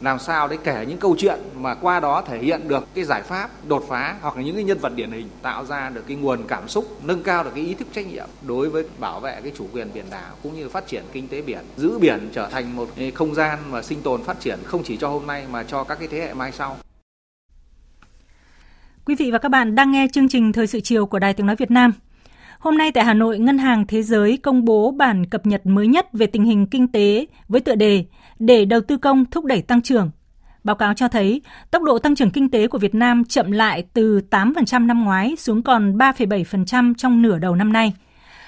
làm sao để kể những câu chuyện mà qua đó thể hiện được cái giải pháp đột phá hoặc là những cái nhân vật điển hình tạo ra được cái nguồn cảm xúc nâng cao được cái ý thức trách nhiệm đối với bảo vệ cái chủ quyền biển đảo cũng như phát triển kinh tế biển giữ biển trở thành một không gian mà sinh tồn phát triển không chỉ cho hôm nay mà cho các cái thế hệ mai sau Quý vị và các bạn đang nghe chương trình Thời sự chiều của Đài Tiếng Nói Việt Nam. Hôm nay tại Hà Nội, Ngân hàng Thế giới công bố bản cập nhật mới nhất về tình hình kinh tế với tựa đề Để đầu tư công thúc đẩy tăng trưởng. Báo cáo cho thấy tốc độ tăng trưởng kinh tế của Việt Nam chậm lại từ 8% năm ngoái xuống còn 3,7% trong nửa đầu năm nay –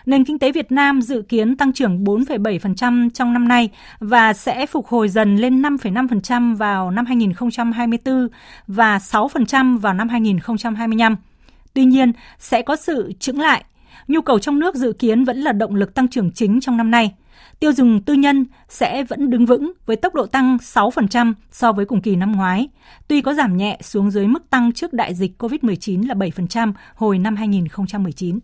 nền kinh tế Việt Nam dự kiến tăng trưởng 4,7% trong năm nay và sẽ phục hồi dần lên 5,5% vào năm 2024 và 6% vào năm 2025. Tuy nhiên, sẽ có sự chững lại. Nhu cầu trong nước dự kiến vẫn là động lực tăng trưởng chính trong năm nay. Tiêu dùng tư nhân sẽ vẫn đứng vững với tốc độ tăng 6% so với cùng kỳ năm ngoái, tuy có giảm nhẹ xuống dưới mức tăng trước đại dịch COVID-19 là 7% hồi năm 2019.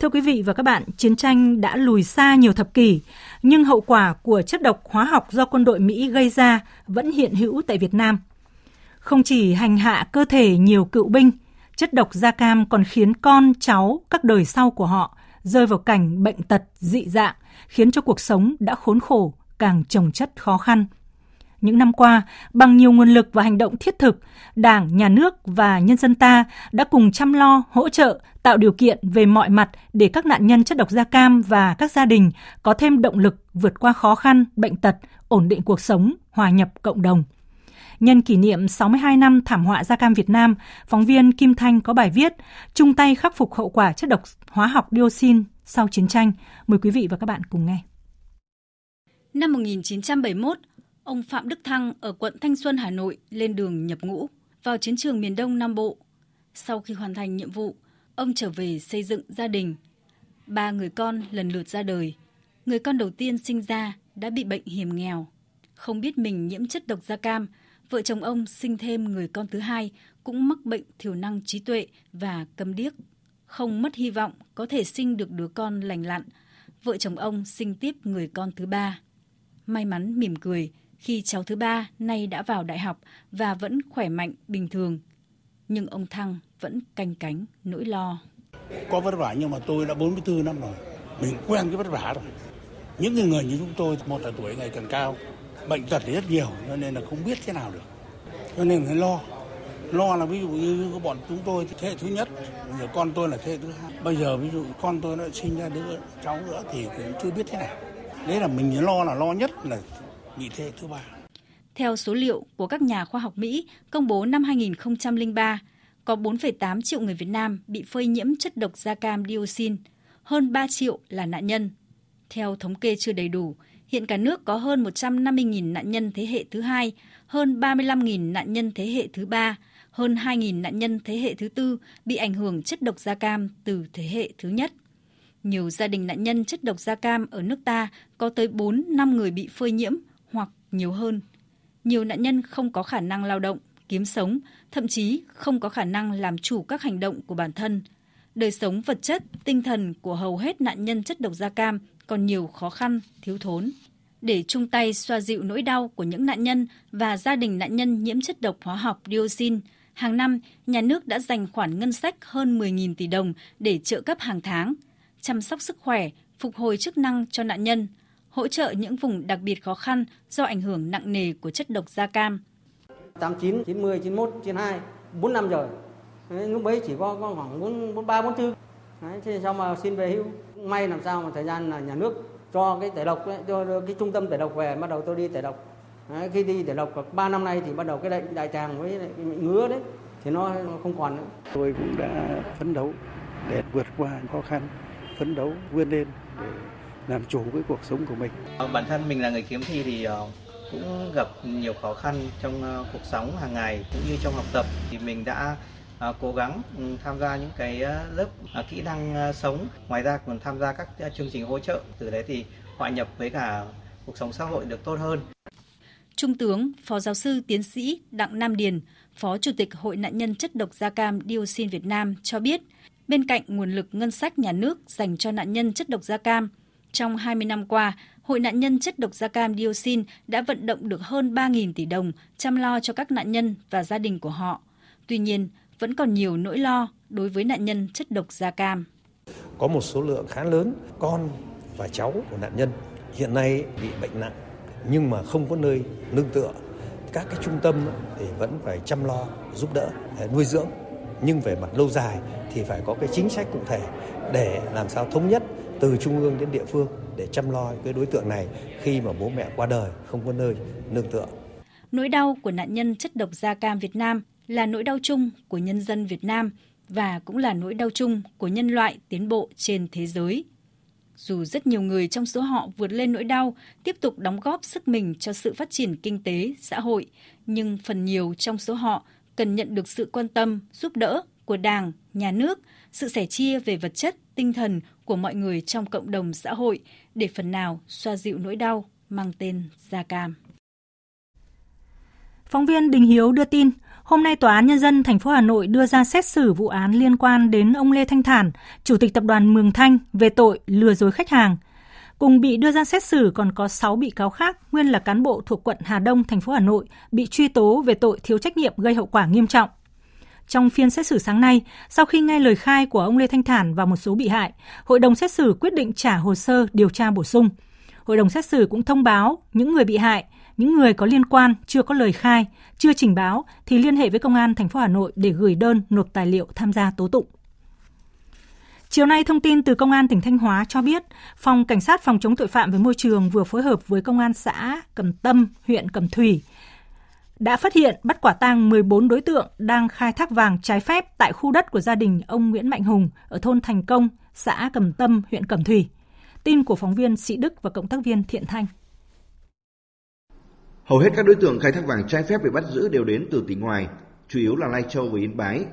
Thưa quý vị và các bạn, chiến tranh đã lùi xa nhiều thập kỷ, nhưng hậu quả của chất độc hóa học do quân đội Mỹ gây ra vẫn hiện hữu tại Việt Nam. Không chỉ hành hạ cơ thể nhiều cựu binh, chất độc da cam còn khiến con, cháu, các đời sau của họ rơi vào cảnh bệnh tật, dị dạng, khiến cho cuộc sống đã khốn khổ, càng trồng chất khó khăn. Những năm qua, bằng nhiều nguồn lực và hành động thiết thực, Đảng, Nhà nước và nhân dân ta đã cùng chăm lo, hỗ trợ, tạo điều kiện về mọi mặt để các nạn nhân chất độc da cam và các gia đình có thêm động lực vượt qua khó khăn, bệnh tật, ổn định cuộc sống, hòa nhập cộng đồng. Nhân kỷ niệm 62 năm thảm họa da cam Việt Nam, phóng viên Kim Thanh có bài viết chung tay khắc phục hậu quả chất độc hóa học dioxin sau chiến tranh. Mời quý vị và các bạn cùng nghe. Năm 1971, ông Phạm Đức Thăng ở quận Thanh Xuân, Hà Nội lên đường nhập ngũ vào chiến trường miền Đông Nam Bộ. Sau khi hoàn thành nhiệm vụ, ông trở về xây dựng gia đình. Ba người con lần lượt ra đời. Người con đầu tiên sinh ra đã bị bệnh hiểm nghèo. Không biết mình nhiễm chất độc da cam, vợ chồng ông sinh thêm người con thứ hai cũng mắc bệnh thiểu năng trí tuệ và câm điếc. Không mất hy vọng có thể sinh được đứa con lành lặn, vợ chồng ông sinh tiếp người con thứ ba. May mắn mỉm cười khi cháu thứ ba nay đã vào đại học và vẫn khỏe mạnh bình thường. Nhưng ông Thăng vẫn canh cánh nỗi lo. Có vất vả nhưng mà tôi đã 44 năm rồi. Mình quen cái vất vả rồi. Những người như chúng tôi, một là tuổi ngày càng cao, bệnh tật thì rất nhiều, cho nên là không biết thế nào được. Cho nên phải lo. Lo là ví dụ như bọn chúng tôi thế hệ thứ nhất, giờ con tôi là thế hệ thứ hai. Bây giờ ví dụ con tôi nó sinh ra đứa cháu nữa thì cũng chưa biết thế nào. Đấy là mình lo là lo nhất là bị thế hệ thứ ba. Theo số liệu của các nhà khoa học Mỹ công bố năm 2003, có 4,8 triệu người Việt Nam bị phơi nhiễm chất độc da cam dioxin, hơn 3 triệu là nạn nhân. Theo thống kê chưa đầy đủ, hiện cả nước có hơn 150.000 nạn nhân thế hệ thứ hai, hơn 35.000 nạn nhân thế hệ thứ ba, hơn 2.000 nạn nhân thế hệ thứ tư bị ảnh hưởng chất độc da cam từ thế hệ thứ nhất. Nhiều gia đình nạn nhân chất độc da cam ở nước ta có tới 4 năm người bị phơi nhiễm hoặc nhiều hơn. Nhiều nạn nhân không có khả năng lao động, kiếm sống, thậm chí không có khả năng làm chủ các hành động của bản thân. Đời sống vật chất, tinh thần của hầu hết nạn nhân chất độc da cam còn nhiều khó khăn, thiếu thốn. Để chung tay xoa dịu nỗi đau của những nạn nhân và gia đình nạn nhân nhiễm chất độc hóa học dioxin, hàng năm nhà nước đã dành khoản ngân sách hơn 10.000 tỷ đồng để trợ cấp hàng tháng, chăm sóc sức khỏe, phục hồi chức năng cho nạn nhân, hỗ trợ những vùng đặc biệt khó khăn do ảnh hưởng nặng nề của chất độc da cam. 89, 90, 91, 92, 4 năm rồi. Đấy, lúc ấy chỉ có, có khoảng 4, 43, 44. Đấy, thế sao mà xin về hưu. May làm sao mà thời gian là nhà nước cho cái tẩy độc, ấy, cho cái trung tâm tẩy độc về, bắt đầu tôi đi tẩy độc. Đấy, khi đi tẩy độc 3 năm nay thì bắt đầu cái bệnh đại tràng với lại cái ngứa đấy thì nó không còn nữa. Tôi cũng đã phấn đấu để vượt qua khó khăn, phấn đấu vươn lên để làm chủ với cuộc sống của mình. Bản thân mình là người kiếm thi thì ờ, cũng gặp nhiều khó khăn trong ờ, cuộc sống hàng ngày cũng như trong học tập thì mình đã ờ, À, cố gắng ừ, tham gia những cái ờ, lớp à, kỹ năng ờ, sống ngoài ra còn tham gia các ờ, chương trình hỗ trợ từ đấy thì hòa nhập với cả cuộc sống xã hội được tốt hơn. Trung tướng, Phó Giáo sư Tiến sĩ Đặng Nam Điền, Phó Chủ tịch Hội nạn nhân chất độc da cam dioxin Việt Nam cho biết, bên cạnh nguồn lực ngân sách nhà nước dành cho nạn nhân chất độc da cam, Trong 20 năm qua, Hội nạn nhân chất độc da cam dioxin đã vận động được hơn 3.000 tỷ đồng chăm lo cho các nạn nhân và gia đình của họ. Tuy nhiên, vẫn còn nhiều nỗi lo đối với nạn nhân chất độc da cam. Có một số lượng khá lớn con và cháu của nạn nhân hiện nay bị bệnh nặng nhưng mà không có nơi nương tựa. Các cái trung tâm thì vẫn phải chăm lo, giúp đỡ, nuôi dưỡng. Nhưng về mặt lâu dài thì phải có cái chính sách cụ thể để làm sao thống nhất từ trung ương đến địa phương để chăm lo cái đối tượng này khi mà bố mẹ qua đời không có nơi nương tựa. Nỗi đau của nạn nhân chất độc da cam Việt Nam là nỗi đau chung của nhân dân Việt Nam và cũng là nỗi đau chung của nhân loại tiến bộ trên thế giới. Dù rất nhiều người trong số họ vượt lên nỗi đau, tiếp tục đóng góp sức mình cho sự phát triển kinh tế, xã hội, nhưng phần nhiều trong số họ cần nhận được sự quan tâm, giúp đỡ của Đảng, Nhà nước, sự sẻ chia về vật chất, tinh thần của mọi người trong cộng đồng xã hội để phần nào xoa dịu nỗi đau mang tên da cam. Phóng viên Đình Hiếu đưa tin, hôm nay Tòa án Nhân dân thành phố Hà Nội đưa ra xét xử vụ án liên quan đến ông Lê Thanh Thản, Chủ tịch Tập đoàn Mường Thanh về tội lừa dối khách hàng. Cùng bị đưa ra xét xử còn có 6 bị cáo khác, nguyên là cán bộ thuộc quận Hà Đông, thành phố Hà Nội, bị truy tố về tội thiếu trách nhiệm gây hậu quả nghiêm trọng. Trong phiên xét xử sáng nay, sau khi nghe lời khai của ông Lê Thanh Thản và một số bị hại, hội đồng xét xử quyết định trả hồ sơ điều tra bổ sung. Hội đồng xét xử cũng thông báo những người bị hại, những người có liên quan chưa có lời khai, chưa trình báo thì liên hệ với công an thành phố Hà Nội để gửi đơn nộp tài liệu tham gia tố tụng. Chiều nay, thông tin từ Công an tỉnh Thanh Hóa cho biết, Phòng Cảnh sát Phòng chống tội phạm về môi trường vừa phối hợp với Công an xã Cầm Tâm, huyện Cầm Thủy đã phát hiện bắt quả tang 14 đối tượng đang khai thác vàng trái phép tại khu đất của gia đình ông Nguyễn Mạnh Hùng ở thôn Thành Công, xã Cầm Tâm, huyện Cẩm Thủy. Tin của phóng viên Sĩ Đức và cộng tác viên Thiện Thanh. Hầu hết các đối tượng khai thác vàng trái phép bị bắt giữ đều đến từ tỉnh ngoài, chủ yếu là Lai Châu và Yên Bái.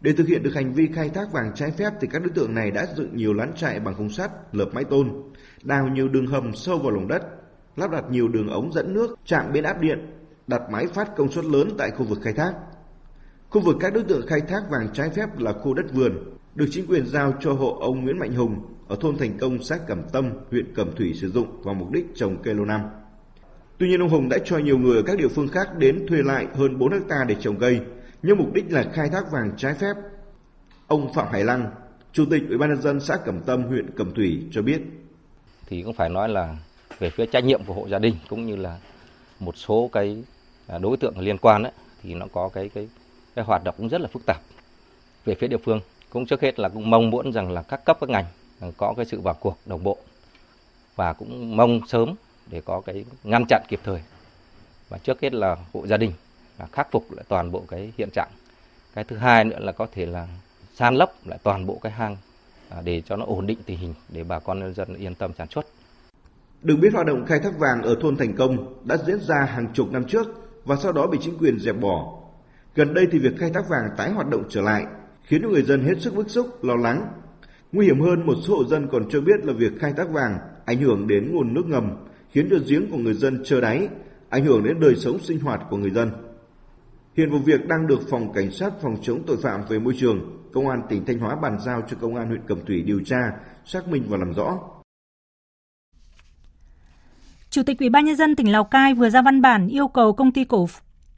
Để thực hiện được hành vi khai thác vàng trái phép thì các đối tượng này đã dựng nhiều lán trại bằng khung sắt, lợp mái tôn, đào nhiều đường hầm sâu vào lòng đất, lắp đặt nhiều đường ống dẫn nước, trạm biến áp điện, đặt máy phát công suất lớn tại khu vực khai thác. Khu vực các đối tượng khai thác vàng trái phép là khu đất vườn, được chính quyền giao cho hộ ông Nguyễn Mạnh Hùng ở thôn Thành Công, xã Cẩm Tâm, huyện Cẩm Thủy sử dụng vào mục đích trồng cây lâu năm. Tuy nhiên ông Hùng đã cho nhiều người ở các địa phương khác đến thuê lại hơn 4 hecta để trồng cây, nhưng mục đích là khai thác vàng trái phép. Ông Phạm Hải Lăng, Chủ tịch Ủy ban nhân dân xã Cẩm Tâm, huyện Cẩm Thủy cho biết. Thì cũng phải nói là về phía trách nhiệm của hộ gia đình cũng như là một số cái à, đối tượng liên quan ấy, thì nó có cái cái cái hoạt động cũng rất là phức tạp. Về phía địa phương cũng trước hết là cũng mong muốn rằng là các cấp các ngành có cái sự vào cuộc đồng bộ và cũng mong sớm để có cái ngăn chặn kịp thời và trước hết là hộ gia đình là khắc phục lại toàn bộ cái hiện trạng cái thứ hai nữa là có thể là san lấp lại toàn bộ cái hang à, để cho nó ổn định tình hình để bà con nhân dân yên tâm sản xuất được biết hoạt động khai thác vàng ở thôn Thành Công đã diễn ra hàng chục năm trước và sau đó bị chính quyền dẹp bỏ. Gần đây thì việc khai thác vàng tái hoạt động trở lại khiến người dân hết sức bức xúc, lo lắng. Nguy hiểm hơn một số hộ dân còn cho biết là việc khai thác vàng ảnh hưởng đến nguồn nước ngầm, khiến cho giếng của người dân trơ đáy, ảnh hưởng đến đời sống sinh hoạt của người dân. Hiện vụ việc đang được Phòng Cảnh sát Phòng chống tội phạm về môi trường, Công an tỉnh Thanh Hóa bàn giao cho Công an huyện Cẩm Thủy điều tra, xác minh và làm rõ. Chủ tịch Ủy ban nhân dân tỉnh Lào Cai vừa ra văn bản yêu cầu công ty cổ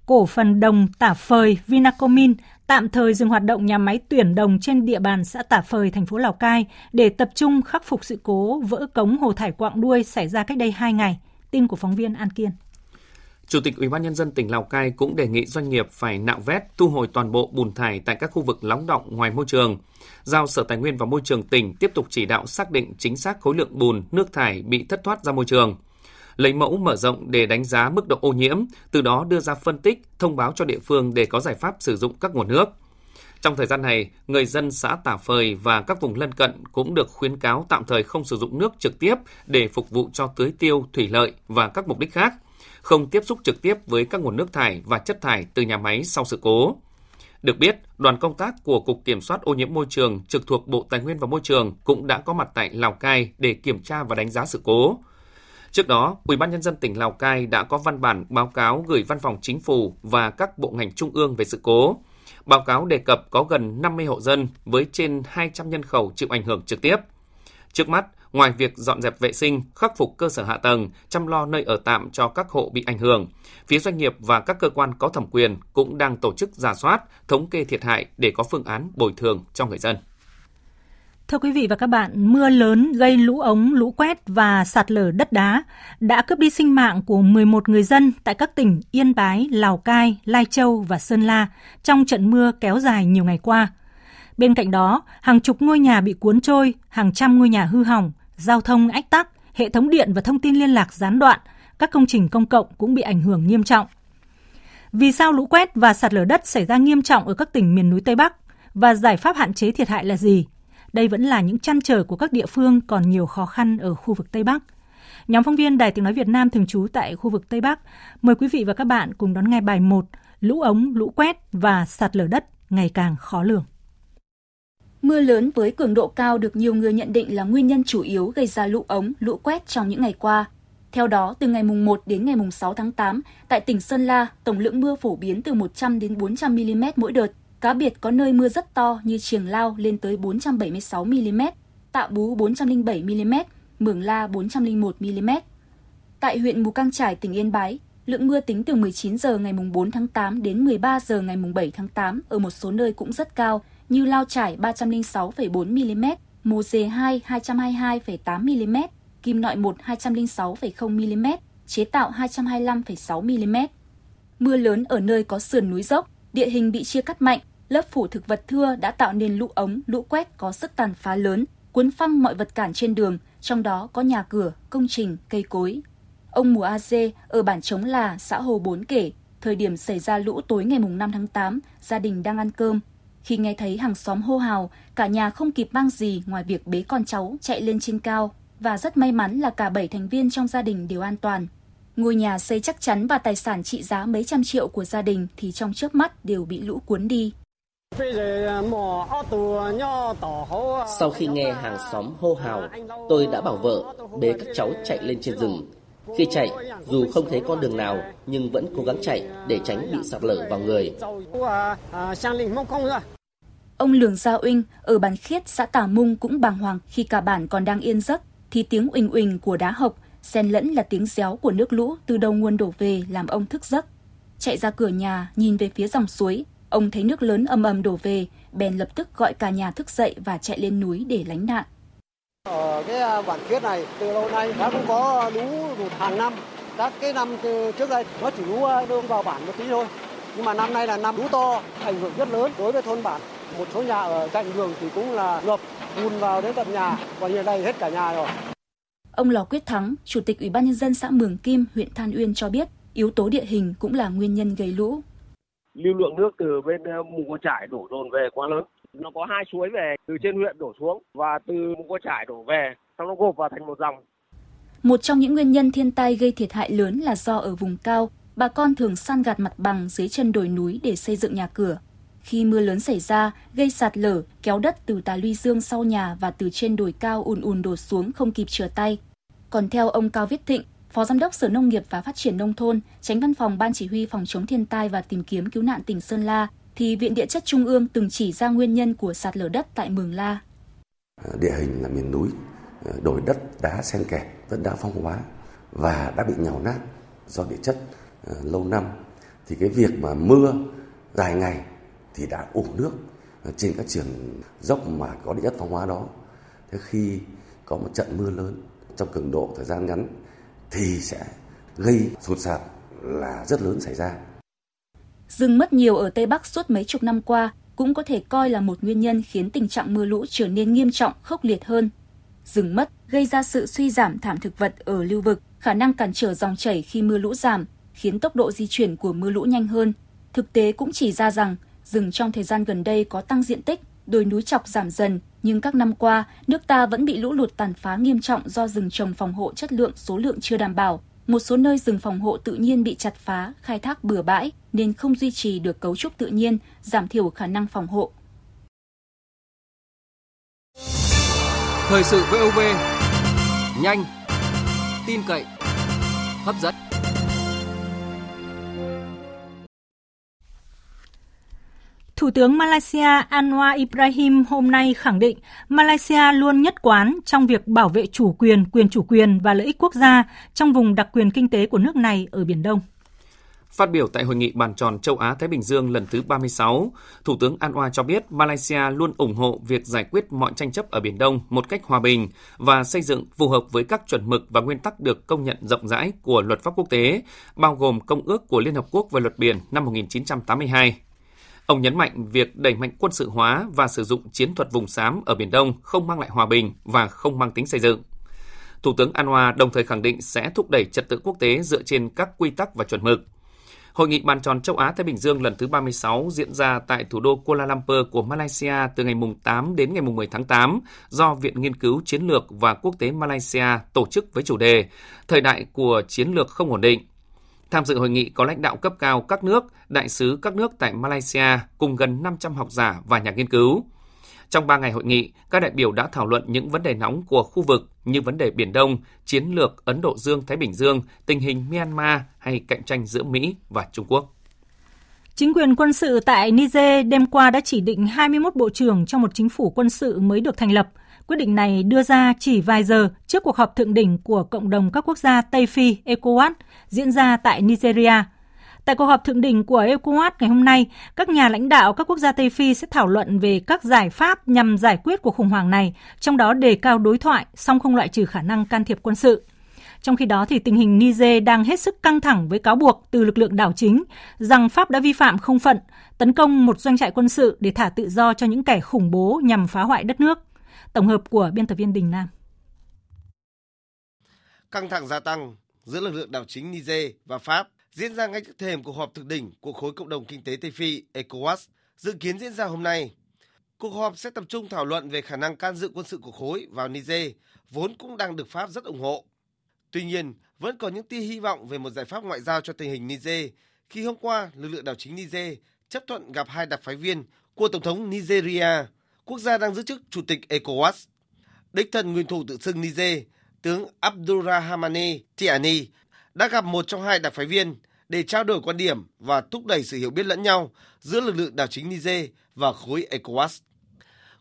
cổ phần đồng Tả Phời Vinacomin tạm thời dừng hoạt động nhà máy tuyển đồng trên địa bàn xã Tả Phời, thành phố Lào Cai để tập trung khắc phục sự cố vỡ cống hồ thải quạng đuôi xảy ra cách đây 2 ngày. Tin của phóng viên An Kiên. Chủ tịch Ủy ban nhân dân tỉnh Lào Cai cũng đề nghị doanh nghiệp phải nạo vét, thu hồi toàn bộ bùn thải tại các khu vực lóng động ngoài môi trường. Giao Sở Tài nguyên và Môi trường tỉnh tiếp tục chỉ đạo xác định chính xác khối lượng bùn, nước thải bị thất thoát ra môi trường lấy mẫu mở rộng để đánh giá mức độ ô nhiễm, từ đó đưa ra phân tích, thông báo cho địa phương để có giải pháp sử dụng các nguồn nước. Trong thời gian này, người dân xã Tả Phời và các vùng lân cận cũng được khuyến cáo tạm thời không sử dụng nước trực tiếp để phục vụ cho tưới tiêu, thủy lợi và các mục đích khác, không tiếp xúc trực tiếp với các nguồn nước thải và chất thải từ nhà máy sau sự cố. Được biết, đoàn công tác của Cục Kiểm soát ô nhiễm môi trường trực thuộc Bộ Tài nguyên và Môi trường cũng đã có mặt tại Lào Cai để kiểm tra và đánh giá sự cố. Trước đó, Ủy ban nhân dân tỉnh Lào Cai đã có văn bản báo cáo gửi Văn phòng Chính phủ và các bộ ngành trung ương về sự cố. Báo cáo đề cập có gần 50 hộ dân với trên 200 nhân khẩu chịu ảnh hưởng trực tiếp. Trước mắt, Ngoài việc dọn dẹp vệ sinh, khắc phục cơ sở hạ tầng, chăm lo nơi ở tạm cho các hộ bị ảnh hưởng, phía doanh nghiệp và các cơ quan có thẩm quyền cũng đang tổ chức giả soát, thống kê thiệt hại để có phương án bồi thường cho người dân. Thưa quý vị và các bạn, mưa lớn gây lũ ống, lũ quét và sạt lở đất đá đã cướp đi sinh mạng của 11 người dân tại các tỉnh Yên Bái, Lào Cai, Lai Châu và Sơn La trong trận mưa kéo dài nhiều ngày qua. Bên cạnh đó, hàng chục ngôi nhà bị cuốn trôi, hàng trăm ngôi nhà hư hỏng, giao thông ách tắc, hệ thống điện và thông tin liên lạc gián đoạn, các công trình công cộng cũng bị ảnh hưởng nghiêm trọng. Vì sao lũ quét và sạt lở đất xảy ra nghiêm trọng ở các tỉnh miền núi Tây Bắc và giải pháp hạn chế thiệt hại là gì? Đây vẫn là những chăn trở của các địa phương còn nhiều khó khăn ở khu vực Tây Bắc. Nhóm phóng viên Đài Tiếng Nói Việt Nam thường trú tại khu vực Tây Bắc mời quý vị và các bạn cùng đón nghe bài 1 Lũ ống, lũ quét và sạt lở đất ngày càng khó lường. Mưa lớn với cường độ cao được nhiều người nhận định là nguyên nhân chủ yếu gây ra lũ ống, lũ quét trong những ngày qua. Theo đó, từ ngày mùng 1 đến ngày mùng 6 tháng 8, tại tỉnh Sơn La, tổng lượng mưa phổ biến từ 100 đến 400 mm mỗi đợt, Cá biệt có nơi mưa rất to như Triềng Lao lên tới 476 mm, Tạ Bú 407 mm, Mường La 401 mm. Tại huyện Mù Căng Trải, tỉnh Yên Bái, lượng mưa tính từ 19 giờ ngày 4 tháng 8 đến 13 giờ ngày 7 tháng 8 ở một số nơi cũng rất cao như Lao Trải 306,4 mm, Mồ Dề 2 222,8 mm, Kim Nội 1 206,0 mm, Chế Tạo 225,6 mm. Mưa lớn ở nơi có sườn núi dốc, địa hình bị chia cắt mạnh lớp phủ thực vật thưa đã tạo nên lũ ống, lũ quét có sức tàn phá lớn, cuốn phăng mọi vật cản trên đường, trong đó có nhà cửa, công trình, cây cối. Ông Mùa A Dê ở bản Trống Là, xã Hồ Bốn kể, thời điểm xảy ra lũ tối ngày 5 tháng 8, gia đình đang ăn cơm. Khi nghe thấy hàng xóm hô hào, cả nhà không kịp mang gì ngoài việc bế con cháu chạy lên trên cao và rất may mắn là cả 7 thành viên trong gia đình đều an toàn. Ngôi nhà xây chắc chắn và tài sản trị giá mấy trăm triệu của gia đình thì trong chớp mắt đều bị lũ cuốn đi. Sau khi nghe hàng xóm hô hào, tôi đã bảo vợ bế các cháu chạy lên trên rừng. Khi chạy, dù không thấy con đường nào nhưng vẫn cố gắng chạy để tránh bị sạt lở vào người. Ông Lường Gia Uynh ở bản Khiết, xã Tà Mung cũng bàng hoàng khi cả bản còn đang yên giấc thì tiếng uỳnh uỳnh của đá hộc xen lẫn là tiếng réo của nước lũ từ đầu nguồn đổ về làm ông thức giấc. Chạy ra cửa nhà, nhìn về phía dòng suối, Ông thấy nước lớn ầm ầm đổ về, bèn lập tức gọi cả nhà thức dậy và chạy lên núi để lánh nạn. Ở cái à, bản khiết này từ lâu nay đã cũng có lũ một hàng năm. Các cái năm trước đây nó chỉ lũ à, đưa vào bản một tí thôi. Nhưng mà năm nay là năm lũ to, ảnh hưởng rất lớn đối với thôn bản. Một số nhà ở cạnh đường thì cũng là ngập bùn vào đến tận nhà, và hiện đây hết cả nhà rồi. Ông Lò Quyết Thắng, Chủ tịch Ủy ban Nhân dân xã Mường Kim, huyện Than Uyên cho biết, yếu tố địa hình cũng là nguyên nhân gây lũ lưu lượng nước từ bên ờ, mù cua trải đổ dồn về quá lớn nó có hai suối về từ trên huyện đổ xuống và từ mù cua trải đổ về xong nó gộp vào thành một dòng một trong những nguyên nhân thiên tai gây thiệt hại lớn là do ở vùng cao, bà con thường san gạt mặt bằng dưới chân đồi núi để xây dựng nhà cửa. Khi mưa lớn xảy ra, gây sạt lở, kéo đất từ tà luy dương sau nhà và từ trên đồi cao ùn ùn đổ xuống không kịp trở tay. Còn theo ông Cao Viết Thịnh, Phó Giám đốc Sở Nông nghiệp và Phát triển Nông thôn, tránh văn phòng Ban Chỉ huy Phòng chống thiên tai và tìm kiếm cứu nạn tỉnh Sơn La, thì Viện Địa chất Trung ương từng chỉ ra nguyên nhân của sạt lở đất tại Mường La. Ờ, địa hình là miền núi, ờ, đồi đất đá xen kẽ, vẫn đá phong hóa và đã bị nhào nát do địa chất ờ, lâu năm. Thì cái việc mà mưa dài ngày thì đã ủ nước trên các trường dốc mà có địa chất phong hóa đó. Thế khi có một trận mưa lớn trong cường độ thời gian ngắn thì sẽ gây sụt sạt là rất lớn xảy ra. Rừng mất nhiều ở Tây Bắc suốt mấy chục năm qua cũng có thể coi là một nguyên nhân khiến tình trạng mưa lũ trở nên nghiêm trọng, khốc liệt hơn. Rừng mất gây ra sự suy giảm thảm thực vật ở lưu vực, khả năng cản trở dòng chảy khi mưa lũ giảm, khiến tốc độ di chuyển của mưa lũ nhanh hơn. Thực tế cũng chỉ ra rằng rừng trong thời gian gần đây có tăng diện tích, đồi núi chọc giảm dần nhưng các năm qua, nước ta vẫn bị lũ lụt tàn phá nghiêm trọng do rừng trồng phòng hộ chất lượng số lượng chưa đảm bảo. Một số nơi rừng phòng hộ tự nhiên bị chặt phá, khai thác bừa bãi nên không duy trì được cấu trúc tự nhiên, giảm thiểu khả năng phòng hộ. Thời sự VOV nhanh, tin cậy, hấp dẫn. Thủ tướng Malaysia Anwar Ibrahim hôm nay khẳng định Malaysia luôn nhất quán trong việc bảo vệ chủ quyền, quyền chủ quyền và lợi ích quốc gia trong vùng đặc quyền kinh tế của nước này ở Biển Đông. Phát biểu tại hội nghị bàn tròn châu Á Thái Bình Dương lần thứ 36, Thủ tướng Anwar cho biết Malaysia luôn ủng hộ việc giải quyết mọi tranh chấp ở Biển Đông một cách hòa bình và xây dựng phù hợp với các chuẩn mực và nguyên tắc được công nhận rộng rãi của luật pháp quốc tế, bao gồm Công ước của Liên Hợp Quốc về luật biển năm 1982. Ông nhấn mạnh việc đẩy mạnh quân sự hóa và sử dụng chiến thuật vùng xám ở Biển Đông không mang lại hòa bình và không mang tính xây dựng. Thủ tướng Anwar đồng thời khẳng định sẽ thúc đẩy trật tự quốc tế dựa trên các quy tắc và chuẩn mực. Hội nghị bàn tròn châu Á Thái Bình Dương lần thứ 36 diễn ra tại thủ đô Kuala Lumpur của Malaysia từ ngày 8 đến ngày 10 tháng 8 do Viện Nghiên cứu Chiến lược và Quốc tế Malaysia tổ chức với chủ đề Thời đại của chiến lược không ổn định. Tham dự hội nghị có lãnh đạo cấp cao các nước, đại sứ các nước tại Malaysia cùng gần 500 học giả và nhà nghiên cứu. Trong 3 ngày hội nghị, các đại biểu đã thảo luận những vấn đề nóng của khu vực như vấn đề Biển Đông, chiến lược Ấn Độ Dương-Thái Bình Dương, tình hình Myanmar hay cạnh tranh giữa Mỹ và Trung Quốc. Chính quyền quân sự tại Niger đêm qua đã chỉ định 21 bộ trưởng trong một chính phủ quân sự mới được thành lập. Quyết định này đưa ra chỉ vài giờ trước cuộc họp thượng đỉnh của cộng đồng các quốc gia Tây Phi ECOWAS diễn ra tại Nigeria – Tại cuộc họp thượng đỉnh của ECOWAS ngày hôm nay, các nhà lãnh đạo các quốc gia Tây Phi sẽ thảo luận về các giải pháp nhằm giải quyết cuộc khủng hoảng này, trong đó đề cao đối thoại, song không loại trừ khả năng can thiệp quân sự. Trong khi đó thì tình hình Niger đang hết sức căng thẳng với cáo buộc từ lực lượng đảo chính rằng Pháp đã vi phạm không phận, tấn công một doanh trại quân sự để thả tự do cho những kẻ khủng bố nhằm phá hoại đất nước. Tổng hợp của biên tập viên Đình Nam. Căng thẳng gia tăng giữa lực lượng đảo chính Niger và Pháp diễn ra ngay trước thềm cuộc họp thượng đỉnh của khối cộng đồng kinh tế Tây Phi ECOWAS dự kiến diễn ra hôm nay. Cuộc họp sẽ tập trung thảo luận về khả năng can dự quân sự của khối vào Niger, vốn cũng đang được Pháp rất ủng hộ. Tuy nhiên, vẫn còn những tia hy vọng về một giải pháp ngoại giao cho tình hình Niger khi hôm qua lực lượng đảo chính Niger chấp thuận gặp hai đặc phái viên của Tổng thống Nigeria, quốc gia đang giữ chức Chủ tịch ECOWAS. Đích thân nguyên thủ tự xưng Niger, tướng Abdurrahmane Tiani đã gặp một trong hai đặc phái viên để trao đổi quan điểm và thúc đẩy sự hiểu biết lẫn nhau giữa lực lượng đảo chính Niger và khối ECOWAS.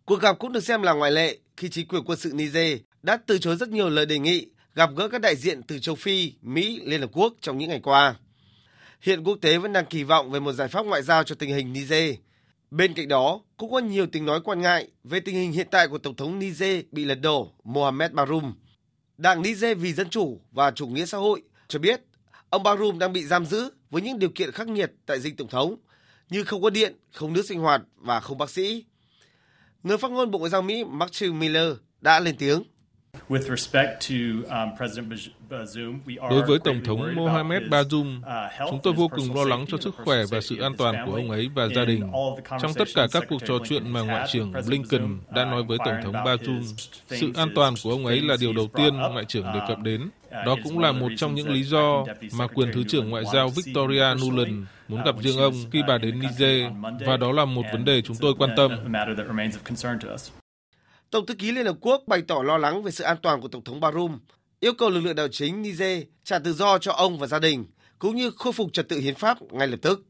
Cuộc gặp cũng được xem là ngoại lệ khi chính quyền quân sự Niger đã từ chối rất nhiều lời đề nghị gặp gỡ các đại diện từ châu Phi, Mỹ, Liên Hợp Quốc trong những ngày qua. Hiện quốc tế vẫn đang kỳ vọng về một giải pháp ngoại giao cho tình hình Niger. Bên cạnh đó, cũng có nhiều tiếng nói quan ngại về tình hình hiện tại của Tổng thống Niger bị lật đổ Mohamed Bazoum. Đảng Niger vì Dân Chủ và Chủ nghĩa xã hội cho biết ông Barum đang bị giam giữ với những điều kiện khắc nghiệt tại dinh tổng thống như không có điện, không nước sinh hoạt và không bác sĩ. Người phát ngôn Bộ Ngoại giao Mỹ Matthew Miller đã lên tiếng. Um, Đối với Tổng thống Mohamed Bazoum, uh, chúng tôi vô cùng lo lắng cho sức khỏe và sự an toàn của ông ấy và gia đình. Trong tất cả các cuộc trò chuyện mà Ngoại trưởng Blinken đã nói với Tổng thống Bazoum, sự an toàn của ông ấy là điều đầu tiên Ngoại trưởng đề cập đến. Đó cũng là một trong những lý do mà quyền Thứ trưởng Ngoại giao Victoria Nuland muốn gặp riêng ông khi bà đến Niger, và đó là một vấn đề chúng tôi quan tâm. Tổng thư ký Liên Hợp Quốc bày tỏ lo lắng về sự an toàn của Tổng thống Barum, yêu cầu lực lượng đảo chính Niger trả tự do cho ông và gia đình, cũng như khôi phục trật tự hiến pháp ngay lập tức.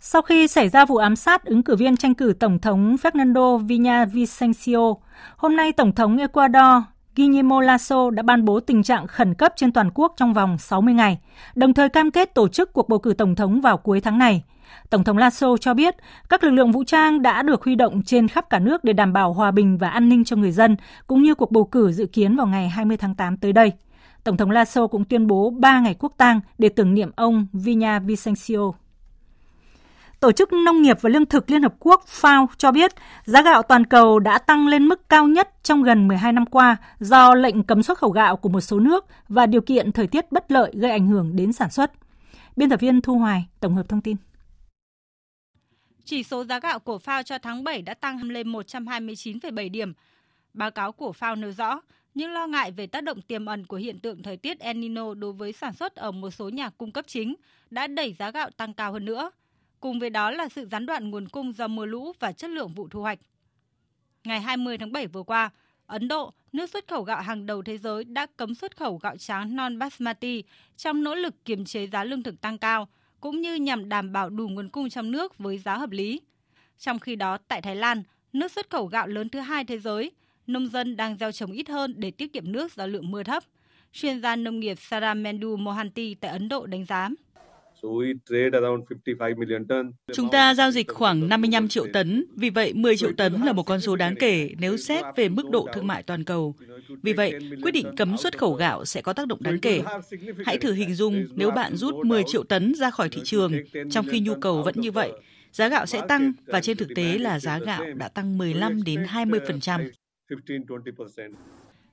Sau khi xảy ra vụ ám sát ứng cử viên tranh cử Tổng thống Fernando Villavicencio, hôm nay Tổng thống Ecuador Guillermo Lasso đã ban bố tình trạng khẩn cấp trên toàn quốc trong vòng 60 ngày, đồng thời cam kết tổ chức cuộc bầu cử tổng thống vào cuối tháng này. Tổng thống Lasso cho biết các lực lượng vũ trang đã được huy động trên khắp cả nước để đảm bảo hòa bình và an ninh cho người dân, cũng như cuộc bầu cử dự kiến vào ngày 20 tháng 8 tới đây. Tổng thống Lasso cũng tuyên bố 3 ngày quốc tang để tưởng niệm ông Vina Vicencio. Tổ chức Nông nghiệp và Lương thực Liên Hợp Quốc FAO cho biết giá gạo toàn cầu đã tăng lên mức cao nhất trong gần 12 năm qua do lệnh cấm xuất khẩu gạo của một số nước và điều kiện thời tiết bất lợi gây ảnh hưởng đến sản xuất. Biên tập viên Thu Hoài tổng hợp thông tin. Chỉ số giá gạo của FAO cho tháng 7 đã tăng lên 129,7 điểm. Báo cáo của FAO nêu rõ, những lo ngại về tác động tiềm ẩn của hiện tượng thời tiết El Nino đối với sản xuất ở một số nhà cung cấp chính đã đẩy giá gạo tăng cao hơn nữa. Cùng với đó là sự gián đoạn nguồn cung do mưa lũ và chất lượng vụ thu hoạch. Ngày 20 tháng 7 vừa qua, Ấn Độ, nước xuất khẩu gạo hàng đầu thế giới đã cấm xuất khẩu gạo trắng non basmati trong nỗ lực kiềm chế giá lương thực tăng cao, cũng như nhằm đảm bảo đủ nguồn cung trong nước với giá hợp lý. Trong khi đó, tại Thái Lan, nước xuất khẩu gạo lớn thứ hai thế giới, nông dân đang gieo trồng ít hơn để tiết kiệm nước do lượng mưa thấp. Chuyên gia nông nghiệp Saramendu Mohanty tại Ấn Độ đánh giá. Chúng ta giao dịch khoảng 55 triệu tấn, vì vậy 10 triệu tấn là một con số đáng kể nếu xét về mức độ thương mại toàn cầu. Vì vậy, quyết định cấm xuất khẩu gạo sẽ có tác động đáng kể. Hãy thử hình dung nếu bạn rút 10 triệu tấn ra khỏi thị trường, trong khi nhu cầu vẫn như vậy, giá gạo sẽ tăng và trên thực tế là giá gạo đã tăng 15 đến 20%.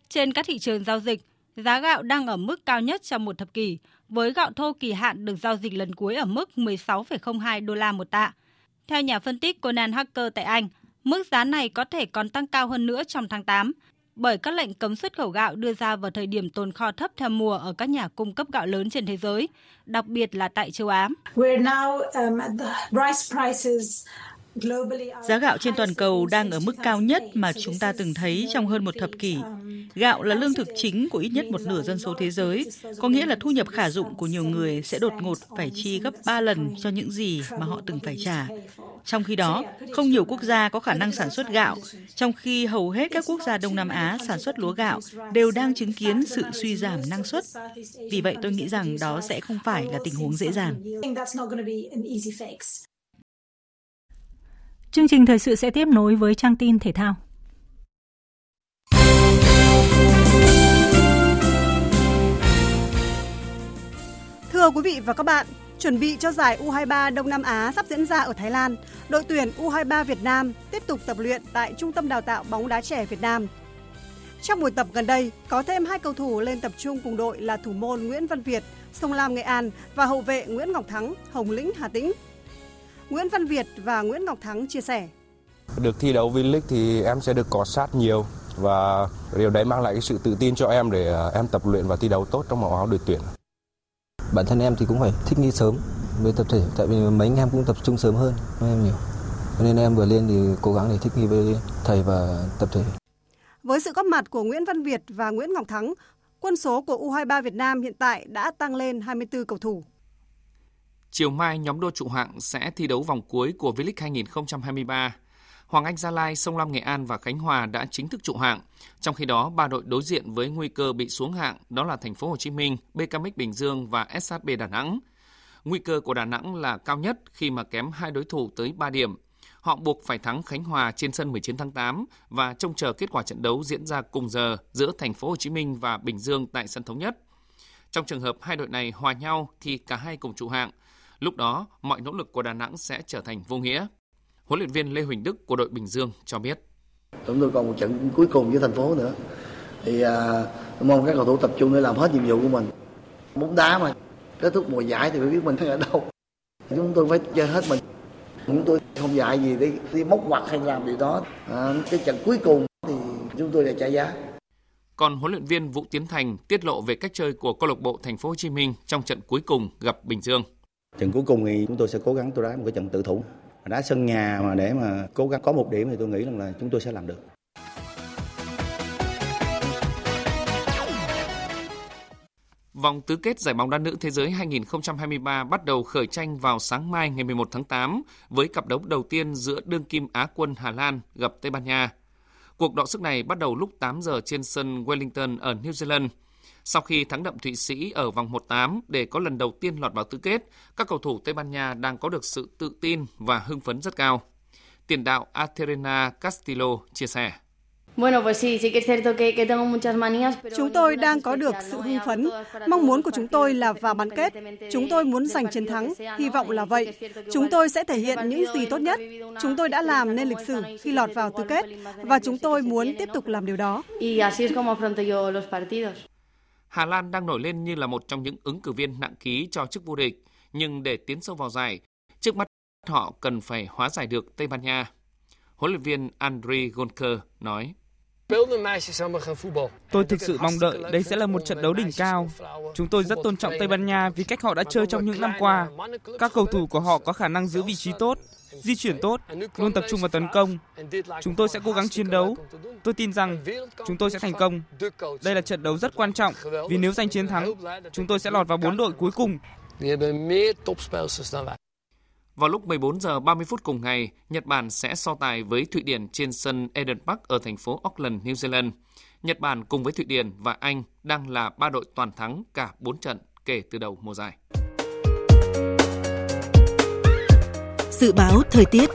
Trên các thị trường giao dịch, giá gạo đang ở mức cao nhất trong một thập kỷ, với gạo thô kỳ hạn được giao dịch lần cuối ở mức 16,02 đô la một tạ. Theo nhà phân tích Conan Hacker tại Anh, mức giá này có thể còn tăng cao hơn nữa trong tháng 8 bởi các lệnh cấm xuất khẩu gạo đưa ra vào thời điểm tồn kho thấp theo mùa ở các nhà cung cấp gạo lớn trên thế giới, đặc biệt là tại châu Á. Giá gạo trên toàn cầu đang ở mức cao nhất mà chúng ta từng thấy trong hơn một thập kỷ. Gạo là lương thực chính của ít nhất một nửa dân số thế giới, có nghĩa là thu nhập khả dụng của nhiều người sẽ đột ngột phải chi gấp 3 lần cho những gì mà họ từng phải trả. Trong khi đó, không nhiều quốc gia có khả năng sản xuất gạo, trong khi hầu hết các quốc gia Đông Nam Á sản xuất lúa gạo đều đang chứng kiến sự suy giảm năng suất. Vì vậy tôi nghĩ rằng đó sẽ không phải là tình huống dễ dàng. Chương trình thời sự sẽ tiếp nối với trang tin thể thao. Thưa quý vị và các bạn, chuẩn bị cho giải U23 Đông Nam Á sắp diễn ra ở Thái Lan, đội tuyển U23 Việt Nam tiếp tục tập luyện tại Trung tâm Đào tạo bóng đá trẻ Việt Nam. Trong buổi tập gần đây, có thêm hai cầu thủ lên tập trung cùng đội là thủ môn Nguyễn Văn Việt, Sông Lam Nghệ An và hậu vệ Nguyễn Ngọc Thắng, Hồng Lĩnh Hà Tĩnh. Nguyễn Văn Việt và Nguyễn Ngọc Thắng chia sẻ. Được thi đấu V-League thì em sẽ được cọ sát nhiều và điều đấy mang lại cái sự tự tin cho em để à, em tập luyện và thi đấu tốt trong màu áo đội tuyển. Bản thân em thì cũng phải thích nghi sớm với tập thể tại vì mấy anh em cũng tập trung sớm hơn em nhiều. nên em vừa lên thì cố gắng để thích nghi với thầy và tập thể. Với sự góp mặt của Nguyễn Văn Việt và Nguyễn Ngọc Thắng, quân số của U23 Việt Nam hiện tại đã tăng lên 24 cầu thủ. Chiều mai, nhóm đua trụ hạng sẽ thi đấu vòng cuối của V-League 2023. Hoàng Anh Gia Lai, Sông Lam Nghệ An và Khánh Hòa đã chính thức trụ hạng. Trong khi đó, ba đội đối diện với nguy cơ bị xuống hạng đó là Thành phố Hồ Chí Minh, BKMX Bình Dương và SHB Đà Nẵng. Nguy cơ của Đà Nẵng là cao nhất khi mà kém hai đối thủ tới 3 điểm. Họ buộc phải thắng Khánh Hòa trên sân 19 tháng 8 và trông chờ kết quả trận đấu diễn ra cùng giờ giữa Thành phố Hồ Chí Minh và Bình Dương tại sân thống nhất. Trong trường hợp hai đội này hòa nhau thì cả hai cùng trụ hạng. Lúc đó, mọi nỗ lực của Đà Nẵng sẽ trở thành vô nghĩa. Huấn luyện viên Lê Huỳnh Đức của đội Bình Dương cho biết. Chúng tôi còn một trận cuối cùng với thành phố nữa. Thì à, mong các cầu thủ tập trung để làm hết nhiệm vụ của mình. Bóng đá mà kết thúc mùa giải thì phải biết mình đang ở đâu. Chúng tôi phải chơi hết mình. Chúng tôi không dạy gì để đi móc ngoặt hay làm gì đó. À, cái trận cuối cùng thì chúng tôi đã trả giá. Còn huấn luyện viên Vũ Tiến Thành tiết lộ về cách chơi của câu lạc bộ Thành phố Hồ Chí Minh trong trận cuối cùng gặp Bình Dương. Trận cuối cùng thì chúng tôi sẽ cố gắng tôi đá một cái trận tự thủ đá sân nhà mà để mà cố gắng có một điểm thì tôi nghĩ rằng là chúng tôi sẽ làm được. Vòng tứ kết giải bóng đá nữ thế giới 2023 bắt đầu khởi tranh vào sáng mai ngày 11 tháng 8 với cặp đấu đầu tiên giữa đương kim Á quân Hà Lan gặp Tây Ban Nha. Cuộc đọ sức này bắt đầu lúc 8 giờ trên sân Wellington ở New Zealand – sau khi thắng đậm Thụy Sĩ ở vòng 1-8 để có lần đầu tiên lọt vào tứ kết, các cầu thủ Tây Ban Nha đang có được sự tự tin và hưng phấn rất cao. Tiền đạo Aterena Castillo chia sẻ. Chúng tôi đang có được sự hưng phấn. Mong muốn của chúng tôi là vào bán kết. Chúng tôi muốn giành chiến thắng, hy vọng là vậy. Chúng tôi sẽ thể hiện những gì tốt nhất. Chúng tôi đã làm nên lịch sử khi lọt vào tứ kết và chúng tôi muốn tiếp tục làm điều đó. Hà Lan đang nổi lên như là một trong những ứng cử viên nặng ký cho chức vô địch, nhưng để tiến sâu vào giải, trước mắt họ cần phải hóa giải được Tây Ban Nha. Huấn luyện viên Andriy Gonker nói. Tôi thực sự mong đợi đây sẽ là một trận đấu đỉnh cao. Chúng tôi rất tôn trọng Tây Ban Nha vì cách họ đã chơi trong những năm qua. Các cầu thủ của họ có khả năng giữ vị trí tốt, di chuyển tốt, luôn tập trung vào tấn công. Chúng tôi sẽ cố gắng chiến đấu. Tôi tin rằng chúng tôi sẽ thành công. Đây là trận đấu rất quan trọng vì nếu giành chiến thắng, chúng tôi sẽ lọt vào bốn đội cuối cùng Vào lúc 14 giờ 30 phút cùng ngày, Nhật Bản sẽ so tài với Thụy Điển trên sân Eden Park ở thành phố Auckland, New Zealand. Nhật Bản cùng với Thụy Điển và Anh đang là ba đội toàn thắng cả 4 trận kể từ đầu mùa giải. Dự báo thời tiết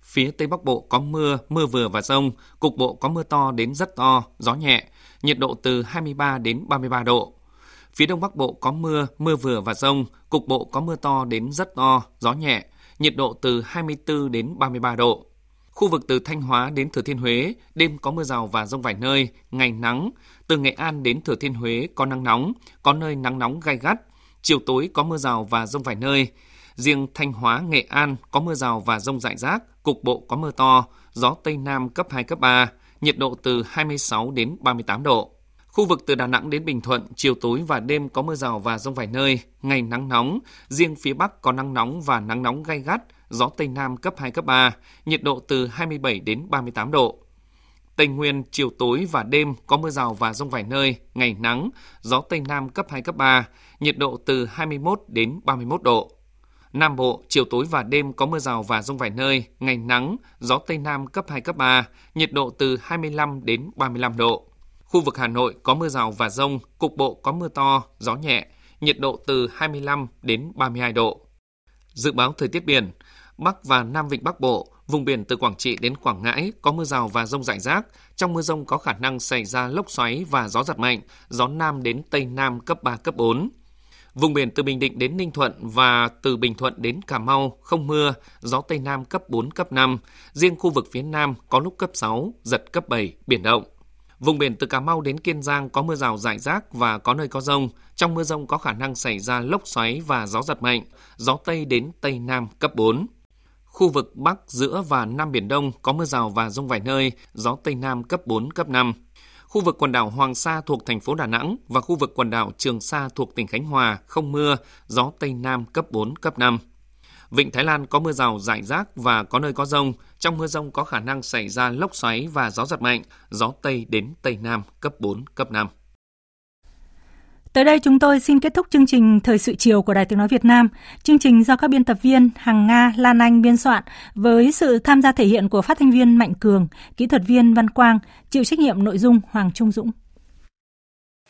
Phía Tây Bắc Bộ có mưa, mưa vừa và rông, cục bộ có mưa to đến rất to, gió nhẹ, nhiệt độ từ 23 đến 33 độ. Phía Đông Bắc Bộ có mưa, mưa vừa và rông, cục bộ có mưa to đến rất to, gió nhẹ, nhiệt độ từ 24 đến 33 độ. Khu vực từ Thanh Hóa đến Thừa Thiên Huế, đêm có mưa rào và rông vài nơi, ngày nắng. Từ Nghệ An đến Thừa Thiên Huế có nắng nóng, có nơi nắng nóng gai gắt. Chiều tối có mưa rào và rông vài nơi. Riêng Thanh Hóa, Nghệ An có mưa rào và rông rải rác, cục bộ có mưa to, gió Tây Nam cấp 2, cấp 3, nhiệt độ từ 26 đến 38 độ. Khu vực từ Đà Nẵng đến Bình Thuận, chiều tối và đêm có mưa rào và rông vài nơi, ngày nắng nóng, riêng phía Bắc có nắng nóng và nắng nóng gai gắt, gió Tây Nam cấp 2, cấp 3, nhiệt độ từ 27 đến 38 độ. Tây Nguyên, chiều tối và đêm có mưa rào và rông vài nơi, ngày nắng, gió Tây Nam cấp 2, cấp 3, nhiệt độ từ 21 đến 31 độ. Nam Bộ, chiều tối và đêm có mưa rào và rông vài nơi, ngày nắng, gió Tây Nam cấp 2, cấp 3, nhiệt độ từ 25 đến 35 độ. Khu vực Hà Nội có mưa rào và rông, cục bộ có mưa to, gió nhẹ, nhiệt độ từ 25 đến 32 độ. Dự báo thời tiết biển, Bắc và Nam Vịnh Bắc Bộ, vùng biển từ Quảng Trị đến Quảng Ngãi có mưa rào và rông rải rác. Trong mưa rông có khả năng xảy ra lốc xoáy và gió giật mạnh, gió Nam đến Tây Nam cấp 3, cấp 4. Vùng biển từ Bình Định đến Ninh Thuận và từ Bình Thuận đến Cà Mau không mưa, gió Tây Nam cấp 4, cấp 5. Riêng khu vực phía Nam có lúc cấp 6, giật cấp 7, biển động. Vùng biển từ Cà Mau đến Kiên Giang có mưa rào rải rác và có nơi có rông. Trong mưa rông có khả năng xảy ra lốc xoáy và gió giật mạnh, gió Tây đến Tây Nam cấp 4. Khu vực Bắc, giữa và Nam Biển Đông có mưa rào và rông vài nơi, gió Tây Nam cấp 4, cấp 5. Khu vực quần đảo Hoàng Sa thuộc thành phố Đà Nẵng và khu vực quần đảo Trường Sa thuộc tỉnh Khánh Hòa không mưa, gió Tây Nam cấp 4, cấp 5. Vịnh Thái Lan có mưa rào rải rác và có nơi có rông. Trong mưa rông có khả năng xảy ra lốc xoáy và gió giật mạnh, gió Tây đến Tây Nam cấp 4, cấp 5. Tới đây chúng tôi xin kết thúc chương trình Thời sự chiều của Đài Tiếng Nói Việt Nam. Chương trình do các biên tập viên Hằng Nga, Lan Anh biên soạn với sự tham gia thể hiện của phát thanh viên Mạnh Cường, kỹ thuật viên Văn Quang, chịu trách nhiệm nội dung Hoàng Trung Dũng.